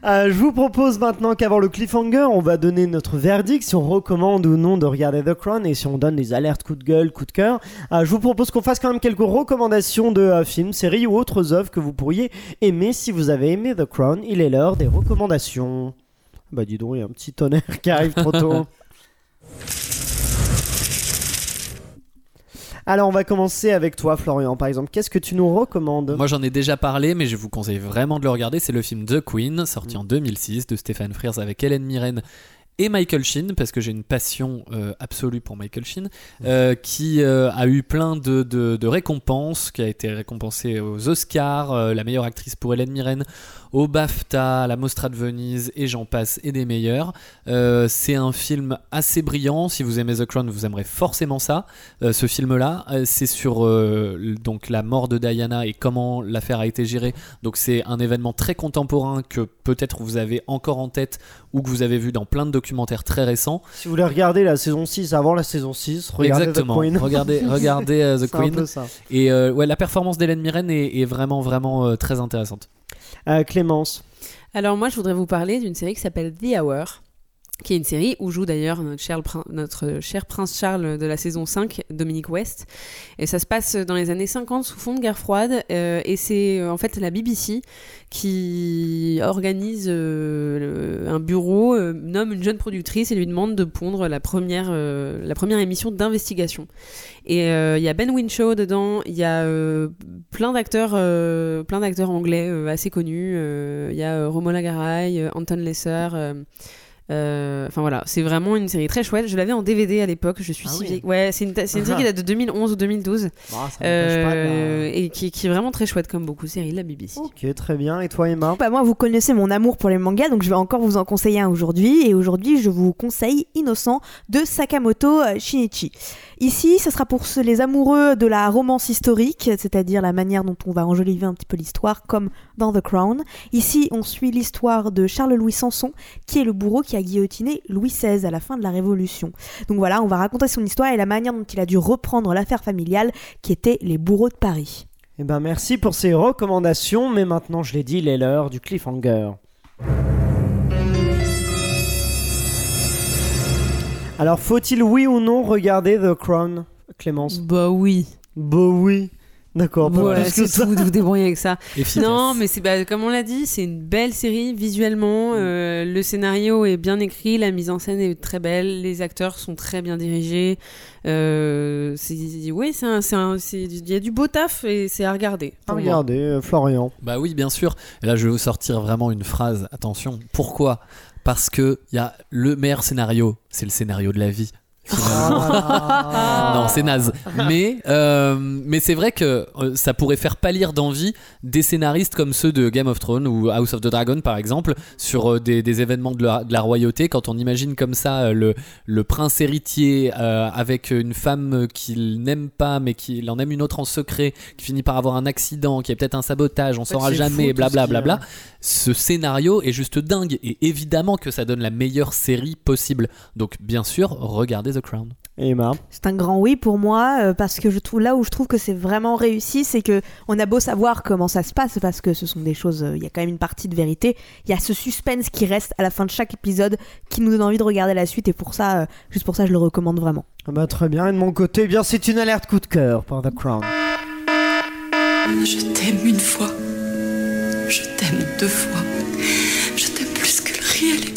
Euh, je vous propose maintenant qu'avant le cliffhanger, on va donner notre verdict si on recommande ou non de regarder The Crown et si on donne des alertes coup de gueule, coup de cœur. Euh, je vous propose qu'on fasse quand même quelques recommandations de euh, films, séries ou autres œuvres que vous pourriez aimer si vous avez aimé The Crown. Il est l'heure des recommandations. Bah dis donc, il y a un petit tonnerre qui arrive trop tôt. Alors on va commencer avec toi Florian par exemple. Qu'est-ce que tu nous recommandes Moi j'en ai déjà parlé, mais je vous conseille vraiment de le regarder. C'est le film The Queen, sorti en 2006 de Stéphane Frears avec Hélène Mirren et Michael Sheen, parce que j'ai une passion euh, absolue pour Michael Sheen, euh, qui euh, a eu plein de, de- de récompenses, qui a été récompensée aux Oscars, la meilleure actrice pour Hélène Mirren, au BAFTA, à la Mostra de Venise, et j'en passe, et des meilleurs. Euh, c'est un film assez brillant. Si vous aimez The Crown, vous aimerez forcément ça. Euh, ce film-là, Euh, c'est sur donc la mort de Diana et comment l'affaire a été gérée. Donc c'est un événement très contemporain que peut-être vous avez encore en tête ou que vous avez vu dans plein de documentaires très récents. Si vous voulez regarder la saison 6 avant la saison 6, regardez Exactement. The Queen. Regardez, regardez The Queen. Et euh, ouais, la performance d'Hélène Mirren est, est vraiment vraiment euh, très intéressante. Euh, Clémence. Alors moi, je voudrais vous parler d'une série qui s'appelle The Hour, qui est une série où joue d'ailleurs notre notre cher prince Charles de la saison 5, Dominique West. Et ça se passe dans les années 50 sous fond de guerre froide. euh, et c'est euh, en fait la BBC qui organise euh, un bureau, nomme une jeune productrice et lui demande de pondre la première, la première émission d'investigation. Et il y a Ben Winshaw dedans, il y a plein d'acteurs, plein d'acteurs anglais assez connus. Il y a Romola Garai, Anton Lesser. Euh, euh, Enfin voilà, c'est vraiment une série très chouette. Je l'avais en DVD à l'époque. Je suis Ah si oui. vieille. Ouais, c'est une, série qui date de 2011 ou 2012 Ah, ça n'empêche pas de la- euh, et qui, qui est vraiment très chouette comme beaucoup de séries de la BBC. Ok, très bien. Et toi, Emma? Bah, moi, vous connaissez mon amour pour les mangas, donc je vais encore vous en conseiller un aujourd'hui. Et aujourd'hui, je vous conseille Innocent de Sakamoto euh, Shinichi. Ici, ce sera pour ceux- les amoureux de la romance historique, c'est-à-dire la manière dont on va enjoliver un petit peu l'histoire, comme dans The Crown. Ici, on suit l'histoire de Charles-Louis Sanson, qui est le bourreau qui a guillotiné Louis XVI à la fin de la Révolution. Donc voilà, on va raconter son histoire et la manière dont il a dû reprendre l'affaire familiale, qui était les bourreaux de Paris. Eh ben, merci pour ces recommandations. Mais maintenant, je l'ai dit, il est l'heure du cliffhanger. Alors, faut-il oui ou non regarder The Crown, Clémence? Bah oui. Bah oui. D'accord, pas Voilà, plus que c'est ça. tout, vous débrouillez avec ça. Efficace. Non, mais c'est bah, comme on l'a dit, c'est une belle série visuellement. euh, le scénario est bien écrit, la mise en scène est très belle, les acteurs sont très bien dirigés. Euh, c'est oui, c'est un- c'est un- c'est- il y a du beau taf et c'est à regarder. Moi. regardez, euh, Florian. Bah oui, bien sûr. Et là, je vais vous sortir vraiment une phrase. Attention. Pourquoi? Parce que il y a le meilleur scénario, c'est le scénario de la vie. Ah. Non, c'est naze. Mais, euh, mais c'est vrai que euh, ça pourrait faire pâlir d'envie des scénaristes comme ceux de Game of Thrones ou House of the Dragon, par exemple, sur euh, des, des événements de la, de la royauté. Quand on imagine comme ça le, le prince héritier euh, avec une femme qu'il n'aime pas, mais qu'il en aime une autre en secret, qui finit par avoir un accident, qui est peut-être un sabotage, on fait, saura jamais, blablabla. bla. Ce scénario est juste dingue et évidemment que ça donne la meilleure série possible. Donc, bien sûr, regardez The Crown. Emma. C'est un grand oui pour moi euh, parce que je trouve là où je trouve que c'est vraiment réussi, c'est que on a beau savoir comment ça se passe parce que ce sont des choses, euh, il y a quand même une partie de vérité. Il y a ce suspense qui reste à la fin de chaque épisode qui nous donne envie de regarder la suite et pour ça, euh, juste pour ça, je le recommande vraiment. Ah bah, très bien. Et de mon côté, eh bien, c'est une alerte coup de cœur pour The Crown. Je t'aime une fois. Je t'aime deux fois. Je t'aime plus que le riz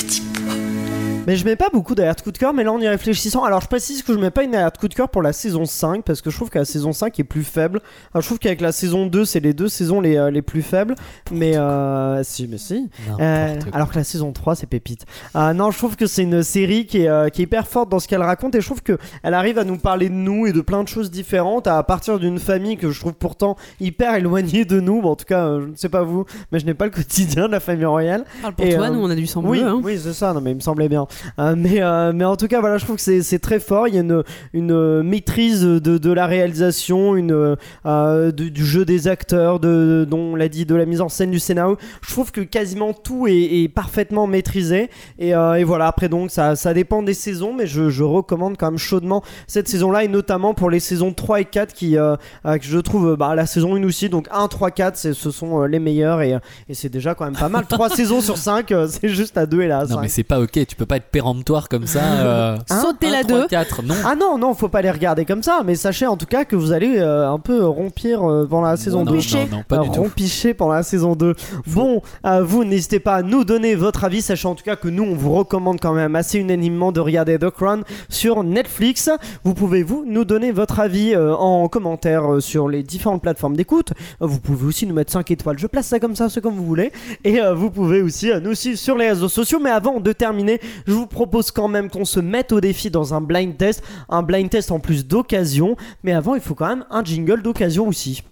Mais je mets pas beaucoup d'alerte coup de cœur, mais là en y réfléchissant, alors je précise que je mets pas une alerte coup de cœur pour la saison 5 parce que je trouve que la saison 5 est plus faible. Alors, je trouve qu'avec la saison 2, c'est les deux saisons les, euh, les plus faibles. Mais euh, si, mais si. Euh, alors que la saison 3 c'est pépite. Ah non, je trouve que c'est une série qui est, euh, qui est hyper forte dans ce qu'elle raconte et je trouve que elle arrive à nous parler de nous et de plein de choses différentes à partir d'une famille que je trouve pourtant hyper éloignée de nous. Bon, en tout cas, euh, je ne sais pas vous, mais je n'ai pas le quotidien de la famille royale. Parle pour Et, toi, euh, nous on a du sang Oui, bleu. hein. oui, c'est ça. Non, mais il me semblait bien. Euh, mais, euh, mais en tout cas, voilà, je trouve que c'est, très fort. Il y a une, une euh, maîtrise de, de la réalisation, une du, du jeu des acteurs, de, dont on l'a dit, de la mise en scène du scénario. Je trouve que quasiment tout est, est parfaitement maîtrisé. Et, et voilà. Après, donc, ça, ça dépend des saisons, mais je, je recommande quand même chaudement cette saison-là et notamment pour les saisons 3 et 4 qui, euh, que je trouve, bah, la saison 1 aussi. Donc 1, 3, 4, c'est, ce sont les meilleurs et, et c'est déjà quand même pas mal. 3 saisons sur 5, c'est juste la 2 et 5. Non mais c'est pas ok, tu peux pas être péremptoire comme ça. euh, Hein Sauter la 2. 4, non. Ah non, non, faut pas les regarder comme ça, mais sachez en tout cas que vous allez euh, un peu rompir euh, pendant la saison non, 2. non, non, pas du tout. rompicher pendant la saison 2. Bon, vous n'hésitez pas à nous donner votre avis, sachant en tout cas que nous on vous recommande quand même assez unanimement de regarder The Crown sur Netflix. Vous pouvez vous nous donner votre avis en commentaire sur les différentes plateformes d'écoute. Vous pouvez aussi nous mettre 5 étoiles. Je place ça comme ça, c'est comme vous voulez. Et vous pouvez aussi nous suivre sur les réseaux sociaux. Mais avant de terminer, je vous propose quand même qu'on se mette au défi dans un blind test, un blind test en plus d'occasion, mais avant il faut quand même un jingle d'occasion aussi.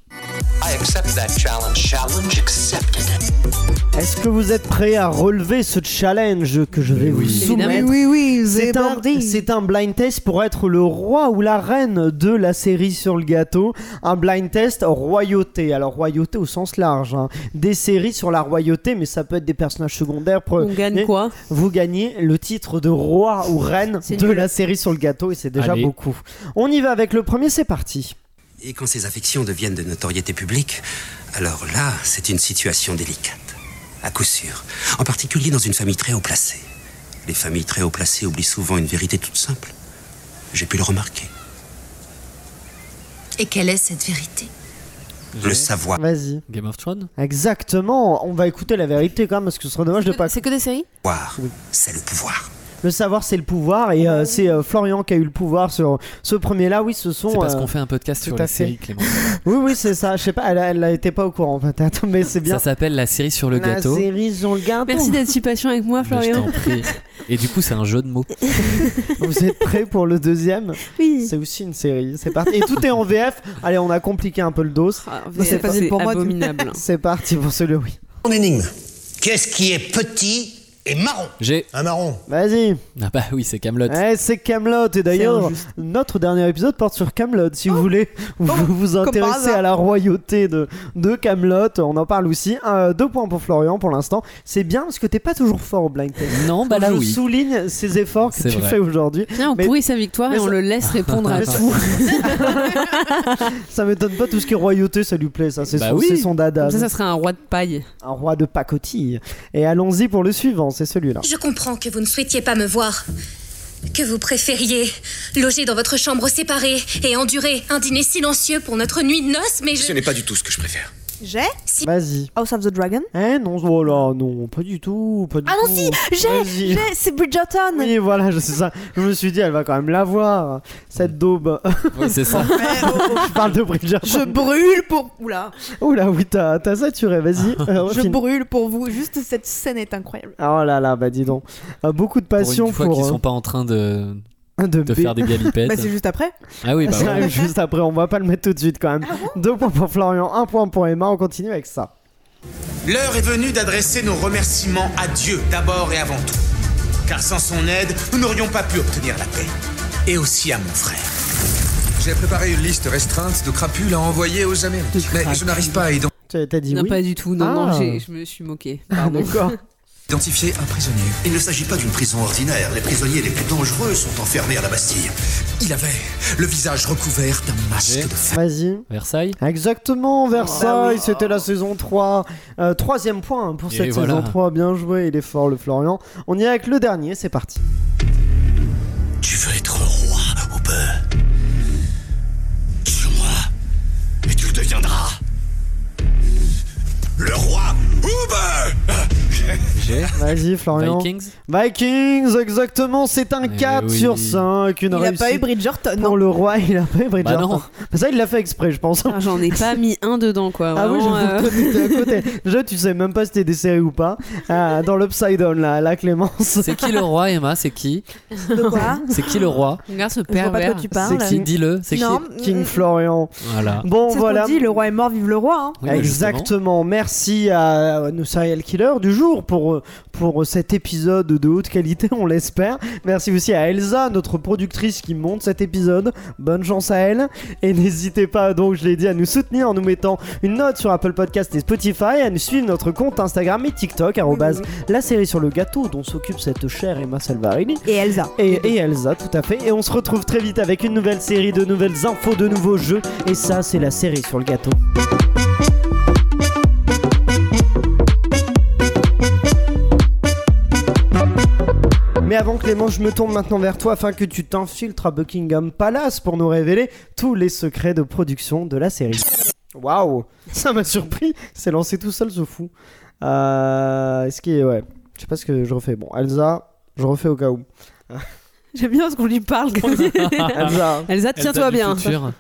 I accept that challenge. Challenge accepted. Est-ce que vous êtes prêts à relever ce challenge que je vais vous soumettre Oui, oui, C'est un, c'est un blind test pour être le roi ou la reine de la série sur le gâteau. Un blind test royauté. Alors royauté au sens large. hein. Des séries sur la royauté, mais ça peut être des personnages secondaires. Pre- On gagne quoi? Vous gagnez le titre de roi ou reine C'est de nul. la série sur le gâteau et c'est déjà Allez. beaucoup. On y va avec le premier, c'est parti. Et quand ces affections deviennent de notoriété publique, alors là, c'est une situation délicate. À coup sûr. En particulier dans une famille très haut placée. Les familles très haut placées oublient souvent une vérité toute simple. J'ai pu le remarquer. Et quelle est cette vérité? Le savoir. Vas-y. Game of Thrones? Exactement. On va écouter la vérité quand même parce que ce serait dommage de pas. C'est que des séries? C'est le pouvoir. Le savoir, c'est le pouvoir et euh, c'est euh, Florian qui a eu le pouvoir sur ce premier-là. Oui, ce sont. C'est parce euh, qu'on fait un podcast tout sur fait. séries, Clément. Oui, oui, c'est ça. Je sais pas, elle, elle a été pas au courant en fait. Attends, mais c'est bien. Ça s'appelle la série sur le La gâteau. série sur le gâteau. Merci d'être si patient avec moi, Florian. t'en prie. Et du coup, c'est un jeu de mots. Vous êtes prêts pour le deuxième Oui. C'est aussi une série. C'est parti. Et tout est en VF. Allez, on a compliqué un peu le dos. Ah, c'est facile pour moi. C'est parti pour celui oui. Mon énigme. Qu'est-ce qui est petit et marron J'ai. Un marron. Vas-y. Ah bah oui, c'est Camelot. Eh, c'est Camelot et d'ailleurs injuste. notre dernier épisode porte sur Camelot. Si vous voulez vous, vous intéresser à la royauté de de Camelot, on en parle aussi. Un, deux points pour Florian pour l'instant. C'est bien parce que t'es pas toujours fort au blind test. Non, bah là Je oui. souligne ces efforts que C'est tu vrai. fais aujourd'hui. Tiens, on Mais- pourrit sa victoire mais et on ça- le laisse répondre à tout. Ça m'étonne pas tout ce qui est royauté, ça lui plaît. Ça, c'est Bah son, oui. c'est son dada. Comme ça, ça serait un roi de paille. Un roi de pacotille. Et allons-y pour le suivant. C'est celui-là. Je comprends que vous ne souhaitiez pas me voir. Que vous préfériez loger dans votre chambre séparée et endurer un dîner silencieux pour notre nuit de noces, mais je... Ce n'est pas du tout ce que je préfère. J'ai Vas-y. House of the Dragon. Eh non, voilà, non, pas du tout, pas du Ah tout. non, si, j'ai, c'est Bridgerton. Oui, voilà, je sais ça. Je me suis dit, elle va quand même l'avoir, cette daube. Oui, c'est ça. je parle de Bridgerton. Je brûle pour. Oula. Oula, oui, t'as t'as saturé, vas-y. euh, Je brûle pour vous. Juste cette scène est incroyable. Oh là là, bah dis donc. Euh, beaucoup de Pour passion une fois pour, qu'ils euh, sont pas en train de, de, faire des galipettes. Bah, c'est juste après. Ah oui, bah ouais. juste après, on va pas le mettre tout de suite quand même. Deux points pour Florian, un point pour Emma, on continue avec ça. L'heure est venue d'adresser nos remerciements à Dieu d'abord et avant tout. Car sans son aide, nous n'aurions pas pu obtenir la paix. Et aussi à mon frère. J'ai préparé une liste restreinte de crapules à envoyer aux Amériques. Mais je n'arrive pas à ident- Tu as dit Non, oui? pas du tout. Non, non, Ah. j'ai- je me suis moquée. Ah. D'accord. identifier un prisonnier. Il ne s'agit pas d'une prison ordinaire. Les prisonniers les plus dangereux sont enfermés à la Bastille. Il avait le visage recouvert d'un masque de fer. Vas-y. Versailles Exactement, Versailles, oui. c'était la saison 3. Euh, troisième point pour Et cette voilà. saison 3, bien joué, il est fort le Florian. On y est avec le dernier, c'est parti. Tu veux être roi ou Suis-moi et tu le deviendras. Le roi J'ai. Vas-y Florian. Vikings Vikings, exactement, c'est un Eh 4 oui. sur 5, une Il a réussite pas eu Bridgerton. pour Non. le roi, il a pas eu Bridgerton. Bah non. Mais ça il l'a fait exprès je pense. Ah, J'en ai pas mis un dedans, quoi. Ah oui, Vraiment, j'avoue euh, côté. Déjà, tu sais même pas si t'es des séries ou pas. Ah, dans l'Upside Down, là, la Clémence. C'est qui le roi, Emma? C'est qui? De quoi? C'est qui le roi? Regarde ce Je pervers. quoi tu parles. C'est Qui? Dis-le. C'est qui. King Florian. Voilà. Bon, voilà. qu'on dit, le roi est mort, vive le roi. hein. Oui, bah, justement. Exactement. Merci à nos serial killers du jour pour, euh, pour cet épisode de haute qualité, on l'espère. Merci aussi à Elsa, notre productrice qui monte cet épisode. Bonne chance à elle. Et n'hésitez pas, donc, je l'ai dit, à nous soutenir en nous mettant une note sur Apple Podcast et Spotify, à nous suivre notre compte Instagram et TikTok, arrobase la série sur le gâteau dont s'occupe cette chère Emma Salvarini. Et Elsa. Et, et Elsa, tout à fait. Et on se retrouve très vite avec une nouvelle série, de nouvelles infos, de nouveaux jeux. Et ça, c'est la série sur le gâteau. Mais avant Clément, je me tourne maintenant vers toi afin que tu t'infiltres à Buckingham Palace pour nous révéler tous les secrets de production de la série. Waouh, ça m'a surpris, c'est lancé tout seul ce fou. Euh, Est-ce qu'il est... Ouais, je sais pas ce que je refais. Bon, Elsa, je refais au cas où. J'aime bien ce qu'on lui parle. Elsa, Elsa, tiens-toi bien. futur.